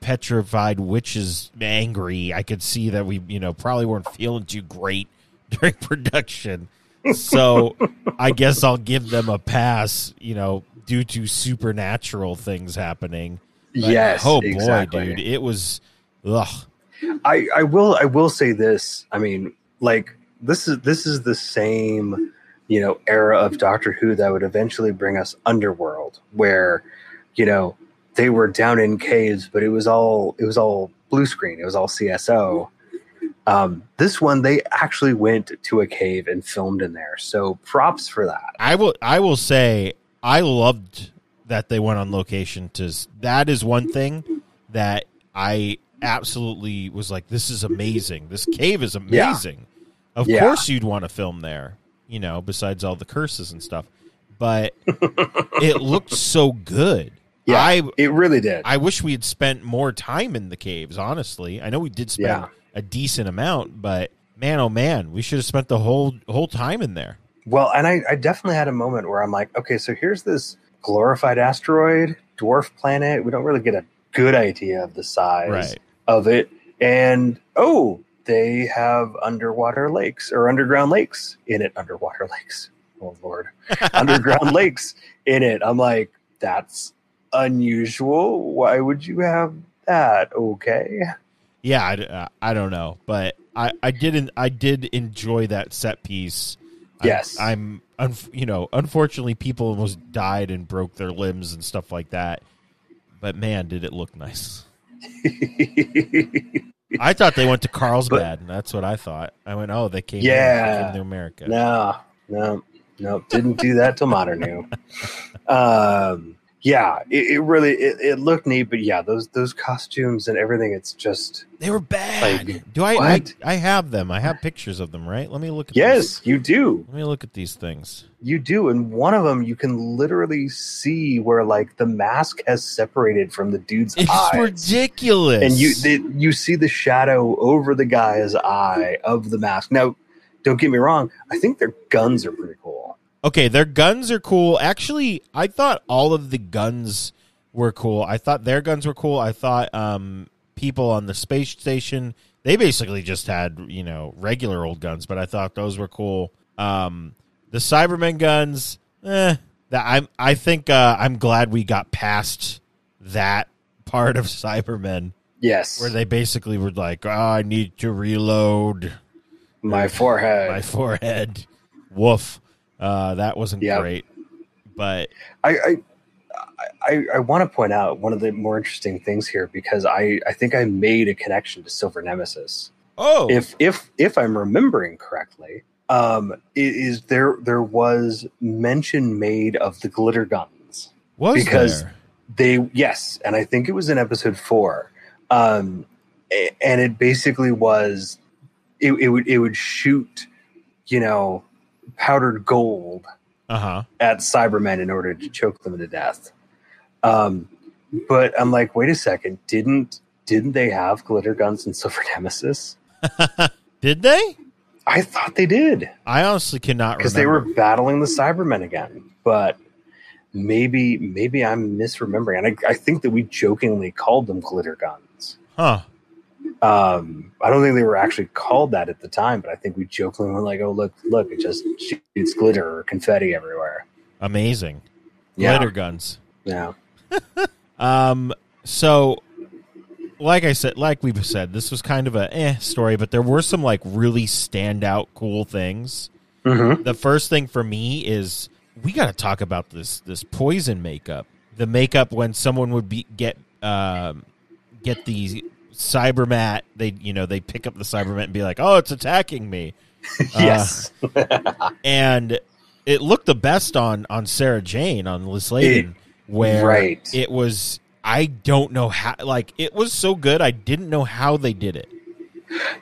Speaker 2: petrified witches angry, I could see that we you know probably weren't feeling too great during production. So I guess I'll give them a pass, you know, due to supernatural things happening. But,
Speaker 3: yes,
Speaker 2: oh
Speaker 3: exactly.
Speaker 2: boy, dude, it was ugh.
Speaker 3: I, I will I will say this. I mean, like this is this is the same you know era of Doctor Who that would eventually bring us Underworld, where you know they were down in caves, but it was all it was all blue screen. It was all CSO. Um, this one they actually went to a cave and filmed in there. So props for that.
Speaker 2: I will I will say I loved that they went on location to that is one thing that I absolutely was like this is amazing. This cave is
Speaker 3: Yeah.
Speaker 2: amazing. Of
Speaker 3: Yeah.
Speaker 2: course you'd want to film there, you know, besides all the curses and stuff. But it looked so good.
Speaker 3: Yeah,
Speaker 2: I
Speaker 3: it really did.
Speaker 2: I wish we had spent more time in the caves, honestly. I know we did spend
Speaker 3: Yeah.
Speaker 2: a decent amount, but man oh man, we should have spent the whole whole time in there.
Speaker 3: Well, and I, I definitely had a moment where I'm like, okay, so here's this glorified asteroid, dwarf planet. We don't really get a good idea of the size
Speaker 2: Right.
Speaker 3: Of it. And oh, they have underwater lakes or underground lakes in it. Underwater lakes. Oh, Lord. underground lakes in it. I'm like, that's unusual. Why would you have that? Okay.
Speaker 2: Yeah, I, uh, I don't know, but I, I didn't I did enjoy that set piece.
Speaker 3: Yes.
Speaker 2: I'm, unf you know unfortunately people almost died and broke their limbs and stuff like that. But man, did it look nice! I thought they went to Carlsbad. and that's what I thought. I went, oh, they came,
Speaker 3: Yeah.
Speaker 2: to America.
Speaker 3: No, no, no, didn't do that till modern new. Um, yeah, it, it really it, it looked neat, but yeah, those those costumes and everything, it's just
Speaker 2: They were bad.
Speaker 3: Like,
Speaker 2: Do I, I? I have them. I have pictures of them. Right? Let me look. at
Speaker 3: yes,
Speaker 2: these.
Speaker 3: you do,
Speaker 2: Let me look at these things.
Speaker 3: you do, and one of them you can literally see where like the mask has separated from the dude's
Speaker 2: It's
Speaker 3: eyes.
Speaker 2: ridiculous.
Speaker 3: and you the, you see the shadow over the guy's eye of the mask. Now, don't get me wrong, I think their guns are pretty cool.
Speaker 2: Okay, their guns are cool. Actually, I thought all of the guns were cool. I thought their guns were cool. I thought um, people on the space station they basically just had you know regular old guns, but I thought those were cool. Um, the Cybermen guns, eh, that I'm. I think uh, I'm glad we got past that part of Cybermen
Speaker 3: Yes,
Speaker 2: where they basically were like, oh, "I need to reload."
Speaker 3: my forehead.
Speaker 2: my forehead. Woof. Uh, that wasn't
Speaker 3: Yep.
Speaker 2: great. But
Speaker 3: I I, I, I want to point out one of the more interesting things here because I, I think I made a connection to Silver Nemesis.
Speaker 2: oh,
Speaker 3: If if if I'm remembering correctly, um, is there there was mention made of the glitter guns.
Speaker 2: was
Speaker 3: because-
Speaker 2: there?
Speaker 3: They yes, and I think it was in episode four, um, and it basically was it, it would it would shoot, you know, powdered gold
Speaker 2: Uh huh.
Speaker 3: at Cybermen in order to choke them to death. Um, but I'm like, wait a second, didn't didn't they have glitter guns in Silver Nemesis?
Speaker 2: Did they?
Speaker 3: I thought they did
Speaker 2: I honestly cannot
Speaker 3: because they were battling the Cybermen again. But maybe maybe I'm misremembering, and I, I think that we jokingly called them glitter guns.
Speaker 2: Huh.
Speaker 3: Um, I don't think they were actually called that at the time, but I think we jokingly were like, "Oh, look, look! It just shoots glitter or confetti everywhere."
Speaker 2: Amazing.
Speaker 3: Yeah,
Speaker 2: Glitter guns.
Speaker 3: yeah,
Speaker 2: Um. So, like I said, like we've said, this was kind of a eh story, but there were some like really standout cool things.
Speaker 3: hmm
Speaker 2: The first thing for me is we got to talk about this this poison makeup. The makeup when someone would be get um get the cybermat, they you know they pick up the cybermat and be like, "Oh, it's attacking me," uh,
Speaker 3: yes,
Speaker 2: and it looked the best on on Sarah Jane on Lis Sladen, where
Speaker 3: right.
Speaker 2: it was. I don't know how. Like it was so good, I didn't know how they did it.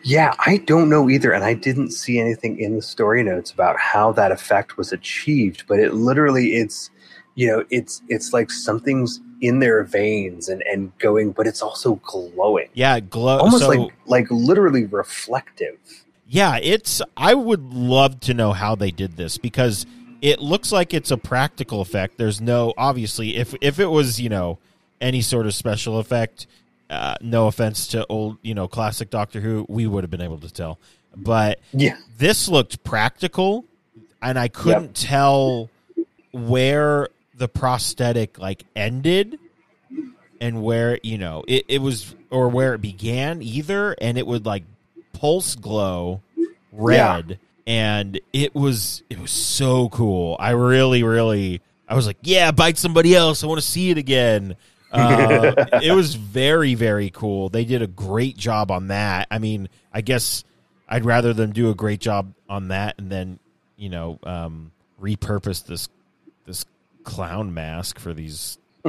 Speaker 3: Yeah, I don't know either, and I didn't see anything in the story notes about how that effect was achieved. But it literally, it's you know, it's it's like something's in their veins and and going, but it's also glowing,
Speaker 2: Yeah, glow.
Speaker 3: almost
Speaker 2: so,
Speaker 3: like like literally reflective.
Speaker 2: Yeah, it's. I would love to know how they did this because it looks like it's a practical effect. There's no obviously if if it was you know any sort of special effect. Uh, no offense to old you know classic Doctor Who, we would have been able to tell, but
Speaker 3: Yeah,
Speaker 2: this looked practical, and I couldn't tell where the prosthetic like ended and where you know it, it was or where it began either and it would like pulse glow red. And it was it was so cool. I really really i was like yeah bite somebody else. I want to see it again. Uh, it was very very cool. They did a great job on that. I mean i guess i'd rather them do a great job on that and then you know um repurpose this this clown mask for these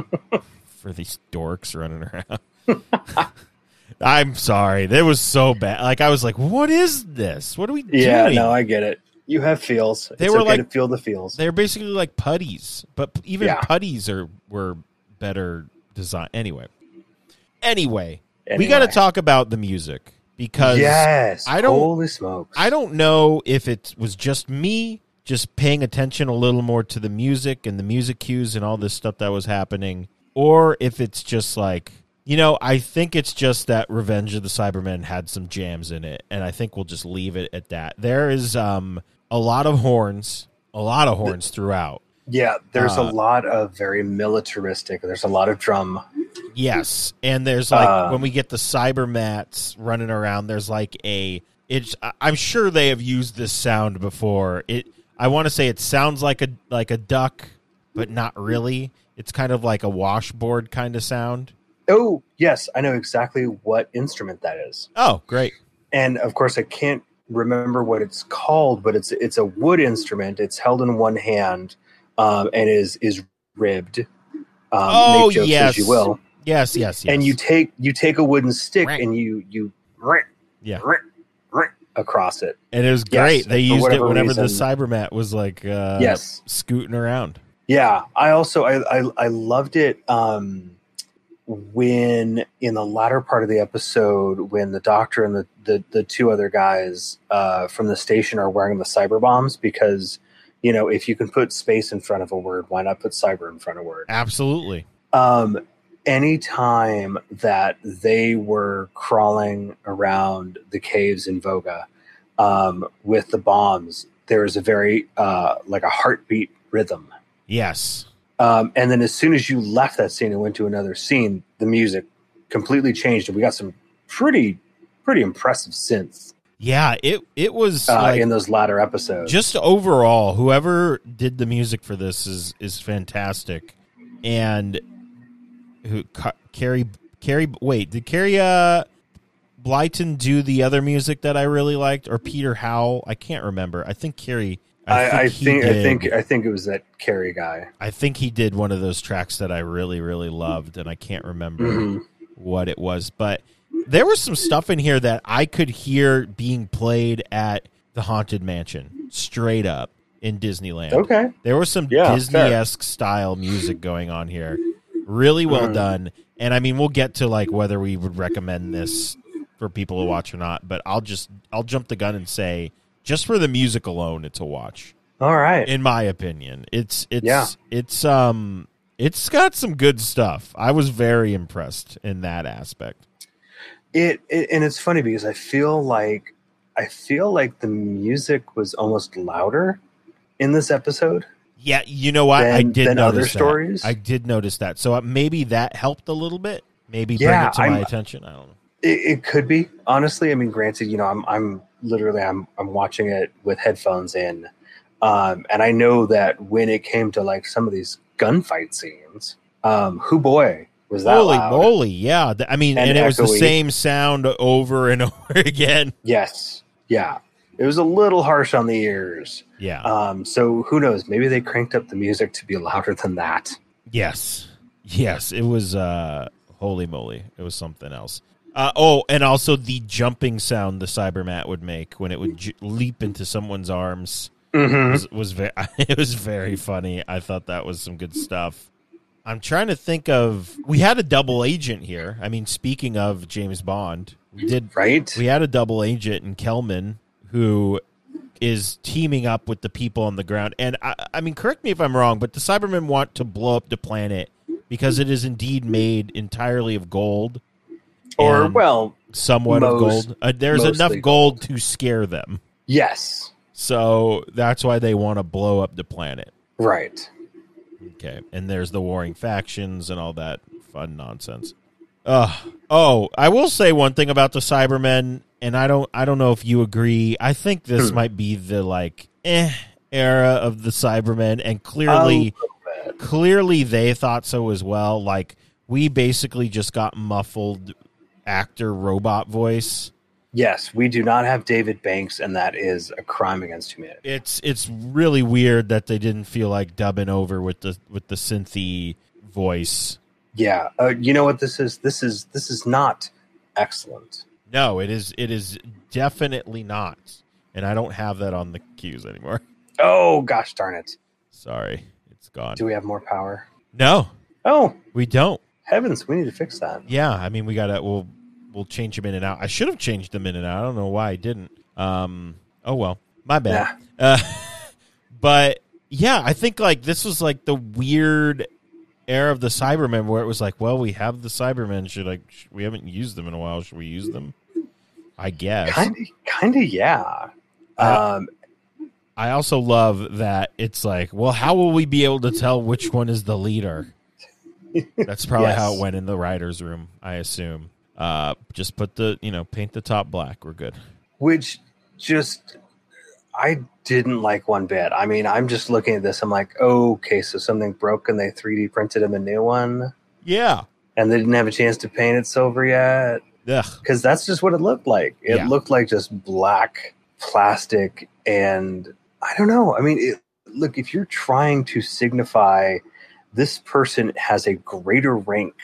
Speaker 2: for these dorks running around i'm sorry that was so bad like i was like what is this what are we
Speaker 3: yeah.
Speaker 2: doing
Speaker 3: No, I get it. You have feels.
Speaker 2: They
Speaker 3: it's
Speaker 2: were
Speaker 3: okay
Speaker 2: like-
Speaker 3: to feel the feels.
Speaker 2: they're basically like putties, but even
Speaker 3: Yeah.
Speaker 2: putties are were better design. Anyway, anyway, we got to talk about the music because
Speaker 3: yes,
Speaker 2: I don't-
Speaker 3: Holy smokes!
Speaker 2: I don't know if it was just me just paying attention a little more to the music and the music cues and all this stuff that was happening, or if it's just like you know, I think it's just that Revenge of the Cybermen had some jams in it, and I think we'll just leave it at that. There is um a lot of horns, a lot of horns throughout.
Speaker 3: Yeah, there's
Speaker 2: Uh,
Speaker 3: a lot of very militaristic. There's a lot of drum.
Speaker 2: Yes, and there's like
Speaker 3: Uh,
Speaker 2: when we get the cybermats running around, there's like a it's. I'm sure they have used this sound before. It. I want to say it sounds like a like a duck, but not really. It's kind of like a washboard kind of sound.
Speaker 3: Oh, yes, I know exactly what instrument that is.
Speaker 2: Oh, great!
Speaker 3: And of course, I can't remember what it's called, but it's it's a wood instrument. It's held in one hand um, and is is ribbed. Um,
Speaker 2: Oh,
Speaker 3: make jokes
Speaker 2: yes.
Speaker 3: as you will.
Speaker 2: Yes, yes, yes.
Speaker 3: And you take you take a wooden stick
Speaker 2: Right.
Speaker 3: and you you
Speaker 2: Yeah.
Speaker 3: Across it.
Speaker 2: and it was
Speaker 3: Yes,
Speaker 2: great. they used it whenever the cybermat was like uh,
Speaker 3: Yes.
Speaker 2: scooting around.
Speaker 3: Yeah, I also I I, I loved it um, when in the latter part of the episode when the doctor and the the, the two other guys uh, from the station are wearing the cyber bombs because you know if you can put space in front of a word, why not put cyber in front of a word?
Speaker 2: Absolutely.
Speaker 3: Um, anytime that they were crawling around the caves in Voga um, with the bombs, there was a very uh, like a heartbeat rhythm.
Speaker 2: Yes.
Speaker 3: Um, and then as soon as you left that scene and went to another scene, the music completely changed, and we got some pretty pretty impressive synths
Speaker 2: Yeah. It it was
Speaker 3: uh,
Speaker 2: like,
Speaker 3: in those latter episodes.
Speaker 2: just overall, whoever did the music for this is is fantastic, and who Ca- Carey Carey wait did Carey uh, Blyton do the other music that I really liked or Peter Howell I can't remember I think Carey
Speaker 3: I, I think I
Speaker 2: did-
Speaker 3: think I think it was that Carey guy.
Speaker 2: I think he did one of those tracks that I really really loved and I can't remember
Speaker 3: Mhm.
Speaker 2: what it was but there was some stuff in here that I could hear being played at the Haunted Mansion, straight up in Disneyland.
Speaker 3: Okay.
Speaker 2: There was some
Speaker 3: Yeah,
Speaker 2: Disney esque style music going on here. Really well
Speaker 3: Mhm.
Speaker 2: done. And I mean, we'll get to like whether we would recommend this for people to watch or not, but I'll just I'll jump the gun and say just for the music alone, it's a watch.
Speaker 3: All right.
Speaker 2: In my opinion, it's it's
Speaker 3: Yeah.
Speaker 2: it's um it's got some good stuff. I was very impressed in that aspect.
Speaker 3: It, it and it's funny because I feel like I feel like the music was almost louder in this episode.
Speaker 2: Yeah, you know what? I did
Speaker 3: than
Speaker 2: notice
Speaker 3: other
Speaker 2: that.
Speaker 3: stories?
Speaker 2: I did notice that. So uh, maybe that helped a little bit. Maybe bring
Speaker 3: Yeah,
Speaker 2: it to my
Speaker 3: I'm-
Speaker 2: attention. I don't know.
Speaker 3: It, it could be honestly. I mean, granted, you know, I'm I'm literally I'm I'm watching it with headphones in, um, and I know that when it came to like some of these gunfight scenes, um, who boy was that
Speaker 2: Holy
Speaker 3: loud.
Speaker 2: moly! Yeah, I mean, and,
Speaker 3: And
Speaker 2: it was the same sound over and over again.
Speaker 3: Yes, yeah, it was a little harsh on the ears.
Speaker 2: Yeah.
Speaker 3: Um, so who knows? Maybe they cranked up the music to be louder than that.
Speaker 2: yes. Yes. It was. uh Holy moly! It was something else. Uh, oh, and also the jumping sound the Cybermat would make when it would j- leap into someone's arms.
Speaker 3: Mm-hmm.
Speaker 2: was was very it was very funny. I thought that was some good stuff. I'm trying to think of we had a double agent here. I mean, speaking of James Bond, we did
Speaker 3: Right?
Speaker 2: we had a double agent in Kelman who is teaming up with the people on the ground. And I, I mean, correct me if I'm wrong, but the Cybermen want to blow up the planet because it is indeed made entirely of gold,
Speaker 3: or well,
Speaker 2: somewhat of gold. Uh, there's enough
Speaker 3: mostly
Speaker 2: gold to scare them,
Speaker 3: yes,
Speaker 2: so that's why they want to blow up the planet.
Speaker 3: right.
Speaker 2: Okay, and there's the warring factions and all that fun nonsense. Uh, oh, I will say one thing about the Cybermen, and I don't, I don't know if you agree. I think this
Speaker 3: Hmm.
Speaker 2: might be the like eh era of the Cybermen, and clearly,
Speaker 3: A little bit.
Speaker 2: clearly they thought so as well. Like we basically just got muffled actor robot voice.
Speaker 3: Yes, we do not have David Banks, and that is a crime against humanity.
Speaker 2: It's it's really weird that they didn't feel like dubbing over with the with the synthy voice.
Speaker 3: Yeah, uh, you know what this is? This is this is not excellent.
Speaker 2: No, it is. It is definitely not, and I don't have that on the cues anymore.
Speaker 3: Oh gosh darn it!
Speaker 2: Sorry, it's gone.
Speaker 3: Do we have more power?
Speaker 2: No,
Speaker 3: Oh
Speaker 2: we don't.
Speaker 3: heavens, we need to fix that.
Speaker 2: Yeah, I mean, we gotta. We'll we'll change them in and out. I should have changed them in and out. I don't know why I didn't. Um. Oh well, my bad. Uh, but yeah, I think like this was like the weird era of the Cybermen where it was like, well, we have the Cybermen. Should like sh- we haven't used them in a while? Should we use them? I guess.
Speaker 3: Kind of, kind of, yeah.
Speaker 2: Uh,
Speaker 3: Um,
Speaker 2: I also love that it's like, well, how will we be able to tell which one is the leader? That's probably how it went in the writers' room, I assume. Uh, just put the, you know, paint the top black. We're good.
Speaker 3: which just I didn't like one bit. I mean, I'm just looking at this. I'm like, okay, so something broke and they 3D printed him a new one,
Speaker 2: Yeah.
Speaker 3: and they didn't have a chance to paint it silver yet
Speaker 2: Ugh.
Speaker 3: because that's just what it looked like. It
Speaker 2: Yeah.
Speaker 3: looked like just black plastic, and I don't know. I mean, it, look, if you're trying to signify this person has a greater rank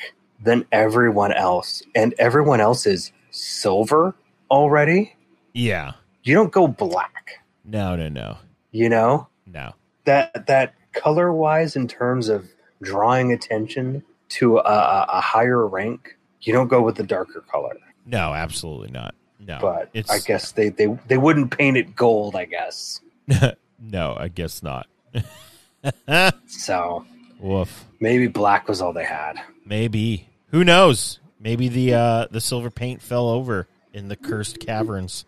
Speaker 3: than everyone else, and everyone else is silver already,
Speaker 2: Yeah.
Speaker 3: you don't go black.
Speaker 2: No, no, no,
Speaker 3: You know
Speaker 2: no.
Speaker 3: that that color wise, in terms of drawing attention to a, a, higher rank, you don't go with the darker color.
Speaker 2: No, absolutely not. No.
Speaker 3: but
Speaker 2: it's,
Speaker 3: I guess they, they they wouldn't paint it gold. I guess
Speaker 2: no, I guess not.
Speaker 3: so.
Speaker 2: Woof.
Speaker 3: Maybe black was all they had.
Speaker 2: Maybe. Who knows? Maybe the uh the silver paint fell over in the cursed caverns.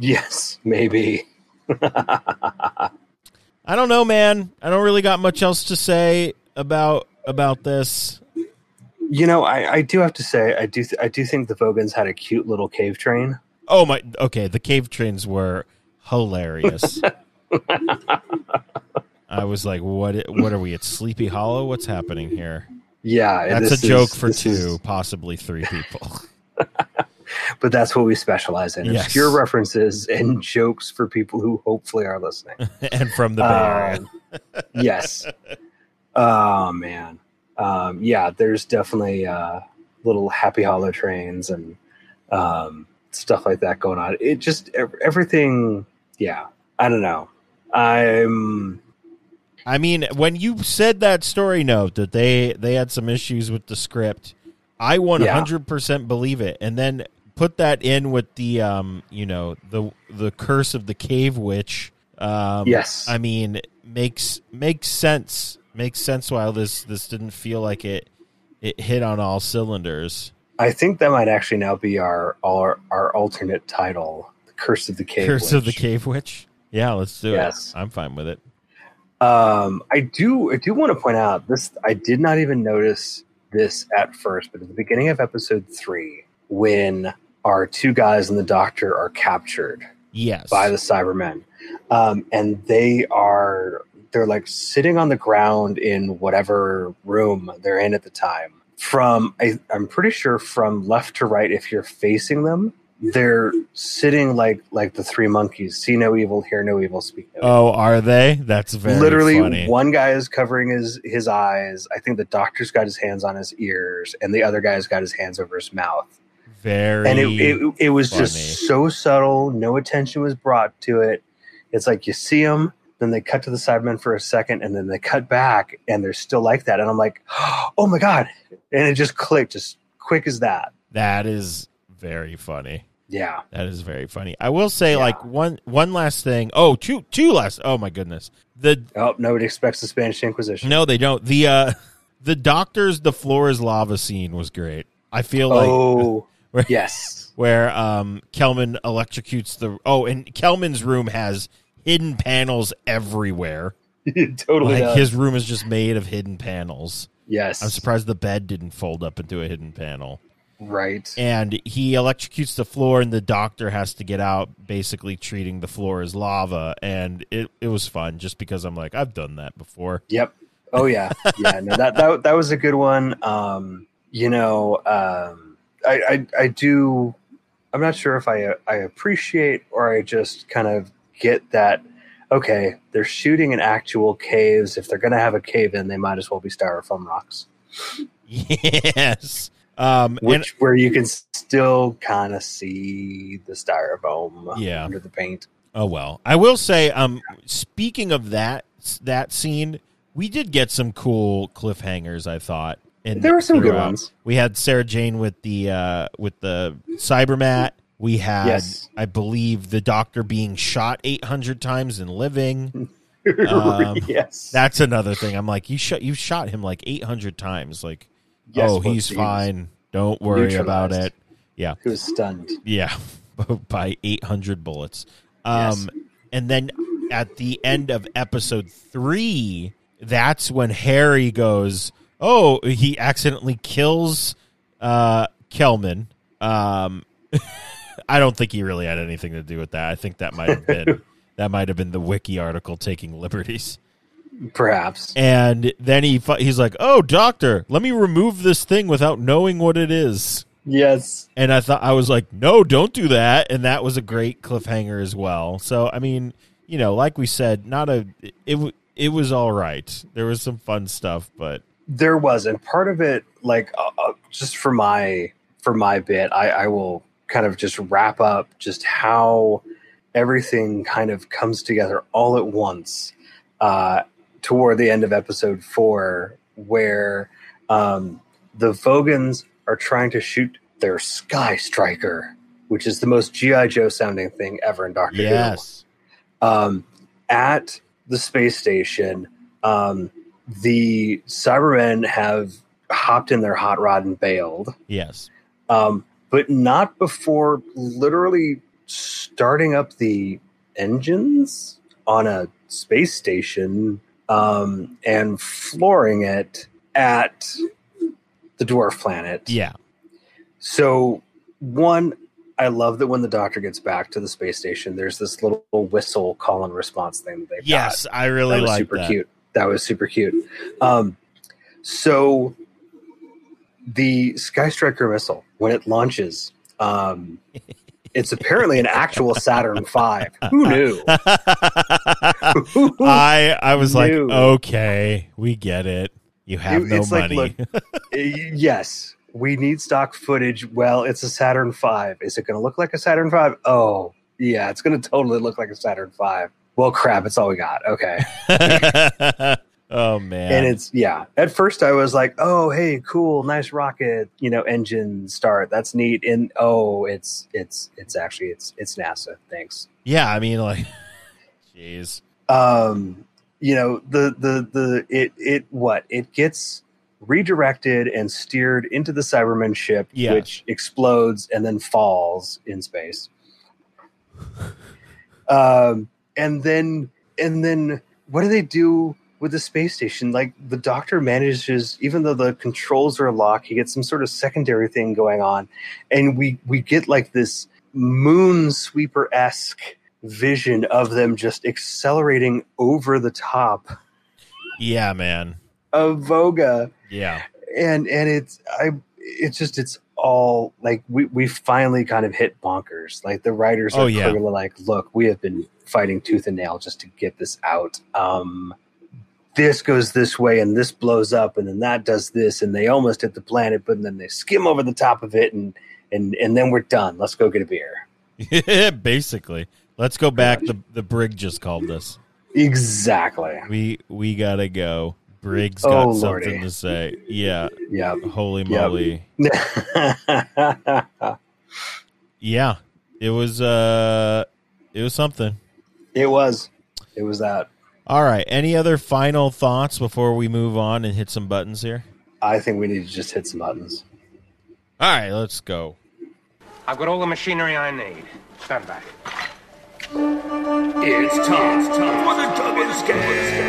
Speaker 3: Yes, maybe.
Speaker 2: I don't know, man. I don't really got much else to say about about this.
Speaker 3: You know, I, I do have to say, I do th- I do think the Vogans had a cute little cave train.
Speaker 2: Oh my okay, the cave trains were hilarious. I was like, what what are we at Sleepy Hollow? What's happening here?
Speaker 3: Yeah,
Speaker 2: That's a joke
Speaker 3: is-
Speaker 2: for two,
Speaker 3: is-
Speaker 2: possibly three people.
Speaker 3: but that's what we specialize in:
Speaker 2: Yes.
Speaker 3: obscure references and jokes for people who hopefully are listening.
Speaker 2: and from the.
Speaker 3: Um, yes. Oh man. Um, yeah, there's definitely uh, little happy hollow trains and um, stuff like that going on. It just everything. Yeah, I don't know. I'm
Speaker 2: I mean, when you said that story note that they they had some issues with the script, I 100% believe it. And then put that in with the um, you know, the the curse of the cave witch. Um
Speaker 3: Yes.
Speaker 2: I mean, makes makes sense. Makes sense why this this didn't feel like it it hit on all cylinders.
Speaker 3: I think that might actually now be our our, our alternate title, "The Curse of the Cave."
Speaker 2: curse of the cave witch. Yeah, let's do
Speaker 3: Yes.
Speaker 2: it. I'm fine with it.
Speaker 3: Um, I do I do want to point out this. I did not even notice this at first, but at the beginning of episode three, when our two guys and the doctor are captured
Speaker 2: Yes.
Speaker 3: by the Cybermen, um, and they are they're like sitting on the ground in whatever room they're in at the time. From I, I'm pretty sure from left to right, if you're facing them, they're sitting like like the three monkeys: see no evil, hear no evil, speak no. Oh, evil.
Speaker 2: Oh, are they? That's very
Speaker 3: Literally,
Speaker 2: funny.
Speaker 3: one guy is covering his his eyes. I think the doctor's got his hands on his ears, and the other guy's got his hands over his mouth.
Speaker 2: very
Speaker 3: And it it, it was
Speaker 2: funny.
Speaker 3: just so subtle. No attention was brought to it. It's like you see them, then they cut to the Cybermen for a second, and then they cut back, and they're still like that. And I'm like, oh my god! And it just clicked, just quick as that.
Speaker 2: That is very funny.
Speaker 3: Yeah.
Speaker 2: That is very funny. I will say,
Speaker 3: Yeah.
Speaker 2: like one one last thing. Oh, two two last. Oh my goodness. The
Speaker 3: Oh, nobody expects the Spanish Inquisition.
Speaker 2: no, they don't. The uh the doctor's the floor is lava scene was great. I feel like
Speaker 3: oh,
Speaker 2: where,
Speaker 3: yes.
Speaker 2: where um Kellman electrocutes the oh, and Kellman's room has hidden panels everywhere.
Speaker 3: Totally
Speaker 2: Like
Speaker 3: does.
Speaker 2: his room is just made of hidden panels.
Speaker 3: yes.
Speaker 2: I'm surprised the bed didn't fold up into a hidden panel.
Speaker 3: Right.
Speaker 2: and he electrocutes the floor and the doctor has to get out basically treating the floor as lava and it, it was fun just because i'm like i've done that before
Speaker 3: Yep. Oh yeah. Yeah. No, that that that was a good one. Um, you know, um, I, I I do. I'm not sure if I I appreciate or I just kind of get that. Okay, they're shooting in actual caves. If they're going to have a cave in, they might as well be styrofoam rocks,
Speaker 2: yes um and
Speaker 3: which where you can still kind of see the styrofoam
Speaker 2: Yeah.
Speaker 3: under the paint.
Speaker 2: oh well i will say um speaking of that that scene we did get some cool cliffhangers i thought and
Speaker 3: There were some good ones.
Speaker 2: we had sarah jane with the uh with the cybermat we had
Speaker 3: Yes.
Speaker 2: i believe the doctor being shot 800 times and living Um,
Speaker 3: yes,
Speaker 2: That's another thing. I'm like, you shot you shot him like 800 times. Like,
Speaker 3: Yes,
Speaker 2: oh, he's
Speaker 3: he
Speaker 2: fine. Don't worry about it. Yeah,
Speaker 3: he was stunned.
Speaker 2: yeah, by 800 bullets. Um, and then at the end of episode three, that's when Harry goes, oh, he accidentally kills uh, Kellman. Um, I don't think he really had anything to do with that. I think that might have been that might have been the wiki article taking liberties.
Speaker 3: Perhaps.
Speaker 2: And then he he's like, "Oh, doctor, let me remove this thing without knowing what it is."
Speaker 3: Yes.
Speaker 2: And I thought I was like, "No, don't do that." And that was a great cliffhanger as well. So, I mean, you know, like we said, not a it it was all right. There was some fun stuff, but
Speaker 3: There was, and part of it, like uh, uh, just for my for my bit, I, I will kind of just wrap up just how everything kind of comes together all at once uh, toward the end of episode four, where um, the Vogans are trying to shoot their Sky Striker, which is the most GI Joe sounding thing ever in Doctor Who
Speaker 2: yes.
Speaker 3: um, at the space station, um, the Cybermen have hopped in their hot rod and bailed,
Speaker 2: Yes.
Speaker 3: um, but not before literally starting up the engines on a space station um, and flooring it at the dwarf planet.
Speaker 2: Yeah.
Speaker 3: So, one, I love that when the doctor gets back to the space station, there's this little whistle call and response thing that got.
Speaker 2: Yes, I really
Speaker 3: that was
Speaker 2: like
Speaker 3: super
Speaker 2: that.
Speaker 3: cute. That was super cute. Um, so, the Sky Striker missile, when it launches, um, it's apparently an actual Saturn V. Who knew? Who
Speaker 2: I I was like, okay, we get it. You have
Speaker 3: It-
Speaker 2: no
Speaker 3: it's like,
Speaker 2: money.
Speaker 3: look, yes, we need stock footage. Well, it's a Saturn V. Is it going to look like a Saturn V? Oh, yeah, it's going to totally look like a Saturn V. Well, crap, it's all we got. Okay.
Speaker 2: Oh man.
Speaker 3: And it's, yeah. At first, I was like, oh, hey, cool, nice rocket, you know, engine start. That's neat. And oh, it's, it's, it's actually, it's, it's NASA. Thanks.
Speaker 2: yeah, I mean, like, jeez.
Speaker 3: um you know the the the it it what it gets redirected and steered into the cyberman ship
Speaker 2: Yeah.
Speaker 3: which explodes and then falls in space um and then and then what do they do with the space station like the doctor manages even though the controls are locked he gets some sort of secondary thing going on and we we get like this moon sweeper-esque vision of them just accelerating over the top
Speaker 2: Yeah, man.
Speaker 3: of Voga.
Speaker 2: Yeah.
Speaker 3: And and it's I it's just it's all like we we finally kind of hit bonkers. Like the writers
Speaker 2: Oh,
Speaker 3: are
Speaker 2: yeah.
Speaker 3: clearly like, look, we have been fighting tooth and nail just to get this out. Um this goes this way and this blows up and then that does this and they almost hit the planet, but then they skim over the top of it and and and then we're done. Let's go get a beer.
Speaker 2: Basically. Let's go back. The the brig just called us.
Speaker 3: Exactly.
Speaker 2: We we gotta go. Briggs
Speaker 3: Oh,
Speaker 2: got
Speaker 3: Lordy.
Speaker 2: something to say. Yeah.
Speaker 3: Yep.
Speaker 2: Holy
Speaker 3: Yep.
Speaker 2: moly. Yeah. It was uh it was something.
Speaker 3: it was. It was that.
Speaker 2: All right. Any other final thoughts before we move on and hit some buttons here?
Speaker 3: I think we need to just hit some buttons.
Speaker 2: All right, let's go.
Speaker 5: I've got all the machinery I need. Stand back.
Speaker 4: It's time, it's time for the Duggan Scale.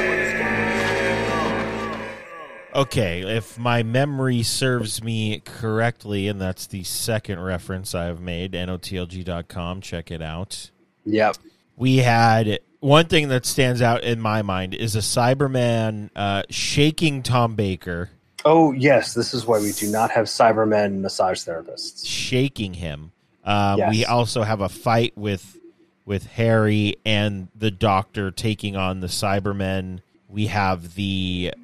Speaker 2: Okay, if my memory serves me correctly, and that's the second reference I've made, notlg.com, check it out.
Speaker 3: Yep.
Speaker 2: We had one thing that stands out in my mind is a Cyberman uh, shaking Tom Baker,
Speaker 3: Oh yes, this is why we do not have Cybermen massage therapists.
Speaker 2: shaking him. Um, We also have a fight with with Harry and the Doctor taking on the Cybermen. We have the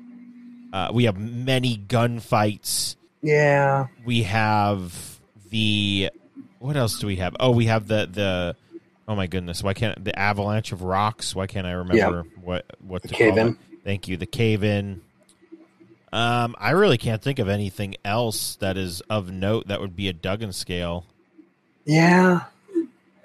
Speaker 2: uh, we have many gunfights.
Speaker 3: Yeah.
Speaker 2: we have the what else do we have? Oh, we have the the oh my goodness, why can't the avalanche of rocks? Why can't I remember what what
Speaker 3: The
Speaker 2: to
Speaker 3: cave
Speaker 2: call
Speaker 3: in.
Speaker 2: it? Thank you, the cave in. Um, I really can't think of anything else that is of note that would be a Duggan scale.
Speaker 3: Yeah.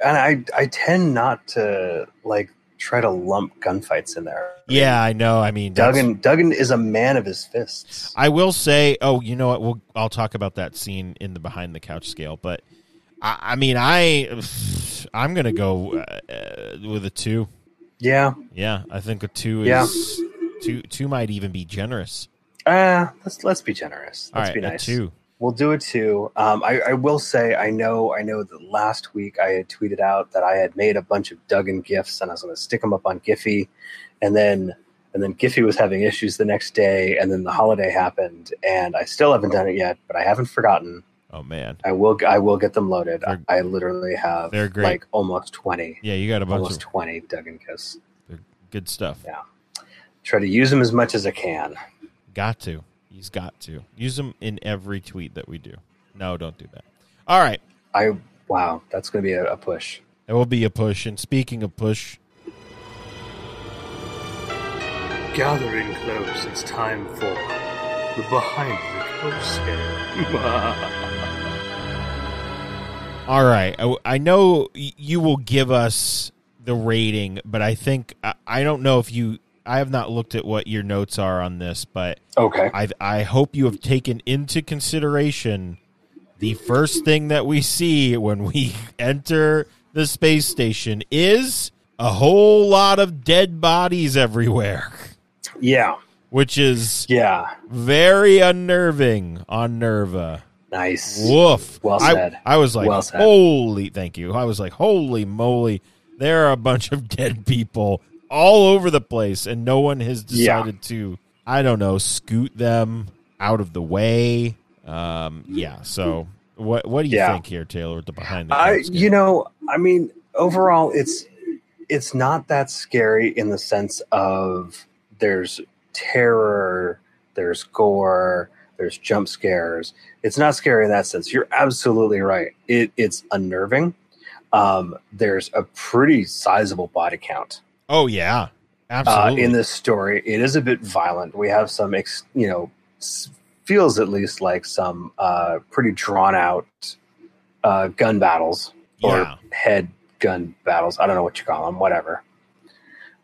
Speaker 3: And I I tend not to like try to lump gunfights in there.
Speaker 2: Yeah, I know. I mean,
Speaker 3: Duggan Duggan is a man of his fists.
Speaker 2: I will say, oh, you know what? We'll I'll talk about that scene in the behind the couch scale, but I, I mean, I I'm gonna go uh, uh, with a two.
Speaker 3: Yeah.
Speaker 2: Yeah, I think a two is
Speaker 3: Yeah.
Speaker 2: two. Two might even be generous.
Speaker 3: Uh let's let's be generous. Let's
Speaker 2: right,
Speaker 3: be nice.
Speaker 2: two.
Speaker 3: We'll do it too. Um, I, I will say I know I know that last week I had tweeted out that I had made a bunch of Duggan gifts and I was going to stick them up on Giphy, and then and then Giphy was having issues the next day, and then the holiday happened, and I still haven't done it yet, but I haven't forgotten.
Speaker 2: Oh man,
Speaker 3: I will I will get them loaded.
Speaker 2: They're-
Speaker 3: I, I literally have
Speaker 2: they're great.
Speaker 3: like almost twenty,
Speaker 2: yeah, you got a bunch of
Speaker 3: almost
Speaker 2: of
Speaker 3: twenty Duggan gifs.
Speaker 2: good stuff.
Speaker 3: Yeah. Try to use them as much as I can.
Speaker 2: Got to. He's got to use them in every tweet that we do. No, don't do that. All right,
Speaker 3: I wow, that's going to be a, a push.
Speaker 2: it will be a push. And speaking of push,
Speaker 6: Gathering close, it's time for the behind the coast scale.
Speaker 2: All right. I, I know you will give us the rating, but I think I, I don't know if you. I have not looked at what your notes are on this, but
Speaker 3: Okay.
Speaker 2: I I hope you have taken into consideration the first thing that we see when we enter the space station is a whole lot of dead bodies everywhere,
Speaker 3: Yeah.
Speaker 2: which is
Speaker 3: Yeah.
Speaker 2: very unnerving on Nerva.
Speaker 3: Nice.
Speaker 2: Woof.
Speaker 3: Well
Speaker 2: I-
Speaker 3: said.
Speaker 2: I, was like,
Speaker 3: Well said.
Speaker 2: holy, thank you. I was like, holy moly, there are a bunch of dead people all over the place, and no one has
Speaker 3: Yeah.
Speaker 2: decided to, I don't know, scoot them out of the way. Um, yeah. So, what what do you
Speaker 3: Yeah.
Speaker 2: think here, Taylor? With the behind the
Speaker 3: I, you know, I mean, overall, it's it's not that scary in the sense of there's terror, there's gore, There's jump scares. It's not scary in that sense. You're absolutely right. It, it's unnerving. Um, there's a pretty sizable body count
Speaker 2: Oh yeah,
Speaker 3: uh,
Speaker 2: absolutely.
Speaker 3: in this story. It is a bit violent. We have some, ex, you know, s- feels at least like some uh, pretty drawn out uh, gun battles or
Speaker 2: Yeah.
Speaker 3: head gun battles. I don't know what you call them. Whatever.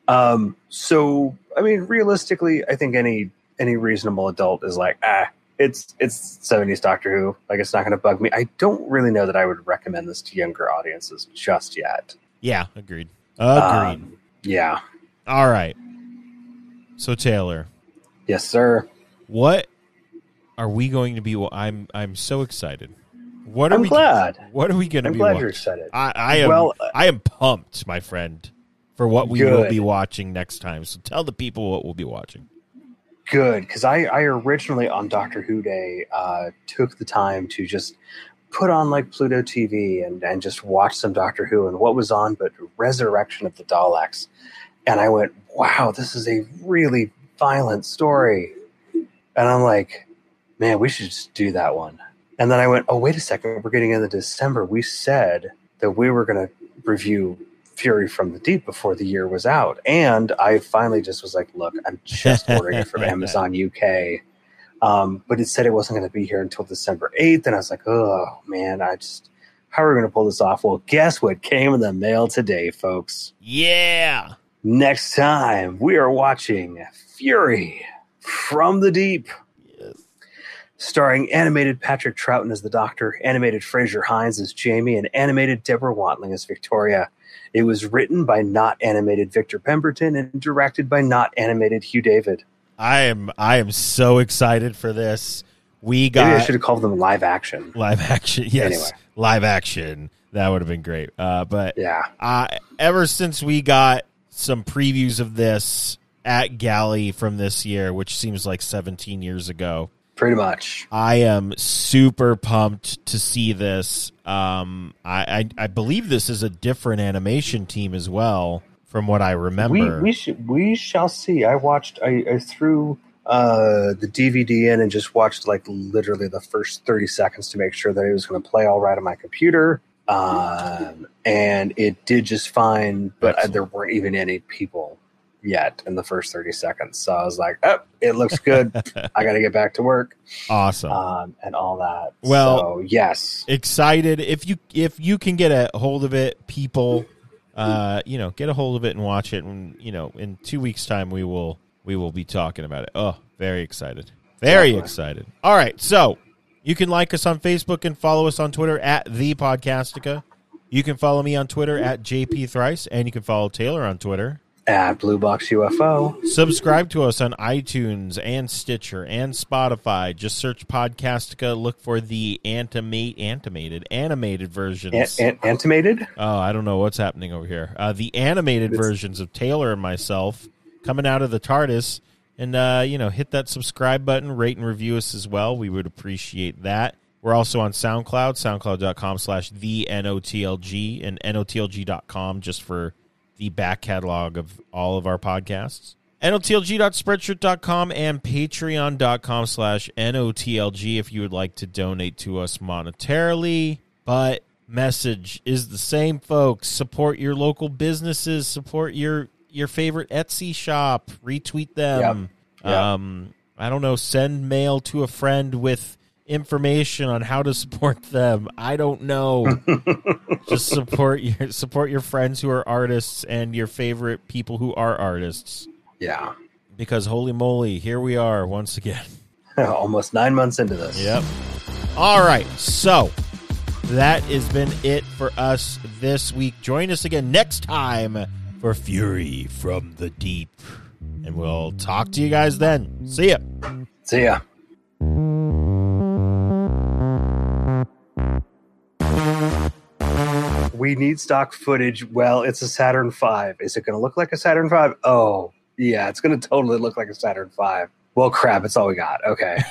Speaker 3: Um, so, I mean, realistically, I think any any reasonable adult is like, ah, it's it's seventies Doctor Who. Like, it's not going to bug me. I don't really know that I would recommend this to younger audiences just yet.
Speaker 2: yeah, agreed. Agreed.
Speaker 3: Um, yeah.
Speaker 2: All right. So Taylor,
Speaker 3: Yes, sir.
Speaker 2: what are we going to be? wa- I'm I'm so excited. What are
Speaker 3: I'm
Speaker 2: we?
Speaker 3: glad.
Speaker 2: What are we going to
Speaker 3: I'm
Speaker 2: be?
Speaker 3: glad
Speaker 2: watching?
Speaker 3: you're excited.
Speaker 2: I, I am.
Speaker 3: Well, uh,
Speaker 2: I am pumped, my friend, for what we will be watching next time. So tell the people what we'll be watching.
Speaker 3: Good because I, I originally on Doctor Who Day uh, took the time to just put on like Pluto TV and, and just watch some Doctor Who and what was on but Resurrection of the Daleks. And I went, wow, this is a really violent story. And I'm like, man, we should just do that one. And then I went, oh, wait a second, we're getting into December. We said that we were going to review Fury from the Deep before the year was out. And I finally just was like, look, I'm just ordering it from Amazon UK. Um, but it said it wasn't going to be here until December 8th. And I was like, oh, man, I just, how are we going to pull this off? Well, guess what came in the mail today, folks?
Speaker 2: Yeah.
Speaker 3: Next time, we are watching Fury from the Deep. Starring animated Patrick Troughton as the Doctor, animated Frazer Hines as Jamie, and animated Deborah Watling as Victoria. It was written by not animated Victor Pemberton and directed by not animated Hugh David.
Speaker 2: I am. I am so excited for this. We
Speaker 3: Maybe I
Speaker 2: got
Speaker 3: should have called them live action.
Speaker 2: live action. Yes,
Speaker 3: Anyway.
Speaker 2: live action. That would have been great. Uh, but
Speaker 3: Yeah.
Speaker 2: uh, ever since we got some previews of this at Gally from this year, which seems like 17 years ago,
Speaker 3: Pretty much.
Speaker 2: I am super pumped to see this. Um, I, I I believe this is a different animation team as well, from what I remember.
Speaker 3: we should we shall see. I watched. I, I threw uh, the DVD in and just watched like literally the first thirty seconds to make sure that it was going to play all right on my computer. Um, and it did just fine, but uh,
Speaker 2: Excellent.
Speaker 3: there weren't even any people yet in the first thirty seconds. So I was like, "Oh, it looks good. I got to get back to work."
Speaker 2: awesome.
Speaker 3: Um, and all that.
Speaker 2: Well-
Speaker 3: so, yes,
Speaker 2: excited if you if you can get a hold of it people uh you know get a hold of it and watch it and you know in two weeks time we will we will be talking about it oh very excited very
Speaker 3: Definitely.
Speaker 2: excited all right so you can like us on facebook and follow us on twitter at the podcastica you can follow me on twitter at jp thrice and you can follow taylor on twitter
Speaker 3: at Blue Box UFO.
Speaker 2: Subscribe to us on iTunes and Stitcher and Spotify. Just search Podcastica. Look for the animate, animated, animated versions.
Speaker 3: An- an- animated.
Speaker 2: oh, I don't know what's happening over here. Uh, the animated
Speaker 3: It's-
Speaker 2: versions of Taylor and myself coming out of the TARDIS. And, uh, you know, hit that subscribe button, rate and review us as well. We would appreciate that. We're also on SoundCloud, soundcloud.com slash the NOTLG and NOTLG.com just for the back catalog of all of our podcasts. NOTLG.spreadshirt.com and patreon.com slash NOTLG if you would like to donate to us monetarily. But message is the same, folks. Support your local businesses, support your your favorite Etsy shop, retweet them.
Speaker 3: Yep. Yep.
Speaker 2: Um I don't know, send mail to a friend with information on how to support them. I don't know. Just support your support your friends who are artists and your favorite people who are artists.
Speaker 3: Yeah,
Speaker 2: Because holy moly, here we are once again.
Speaker 3: almost nine months into this.
Speaker 2: Yep. All right. So that has been it for us this week. Join us again next time for Fury from the Deep. And we'll talk to you guys then. See ya.
Speaker 3: See ya. We need stock footage. Well, it's a Saturn V. Is it going to look like a Saturn V? Oh, yeah, it's going to totally look like a Saturn V. Well, crap, it's all we got. Okay.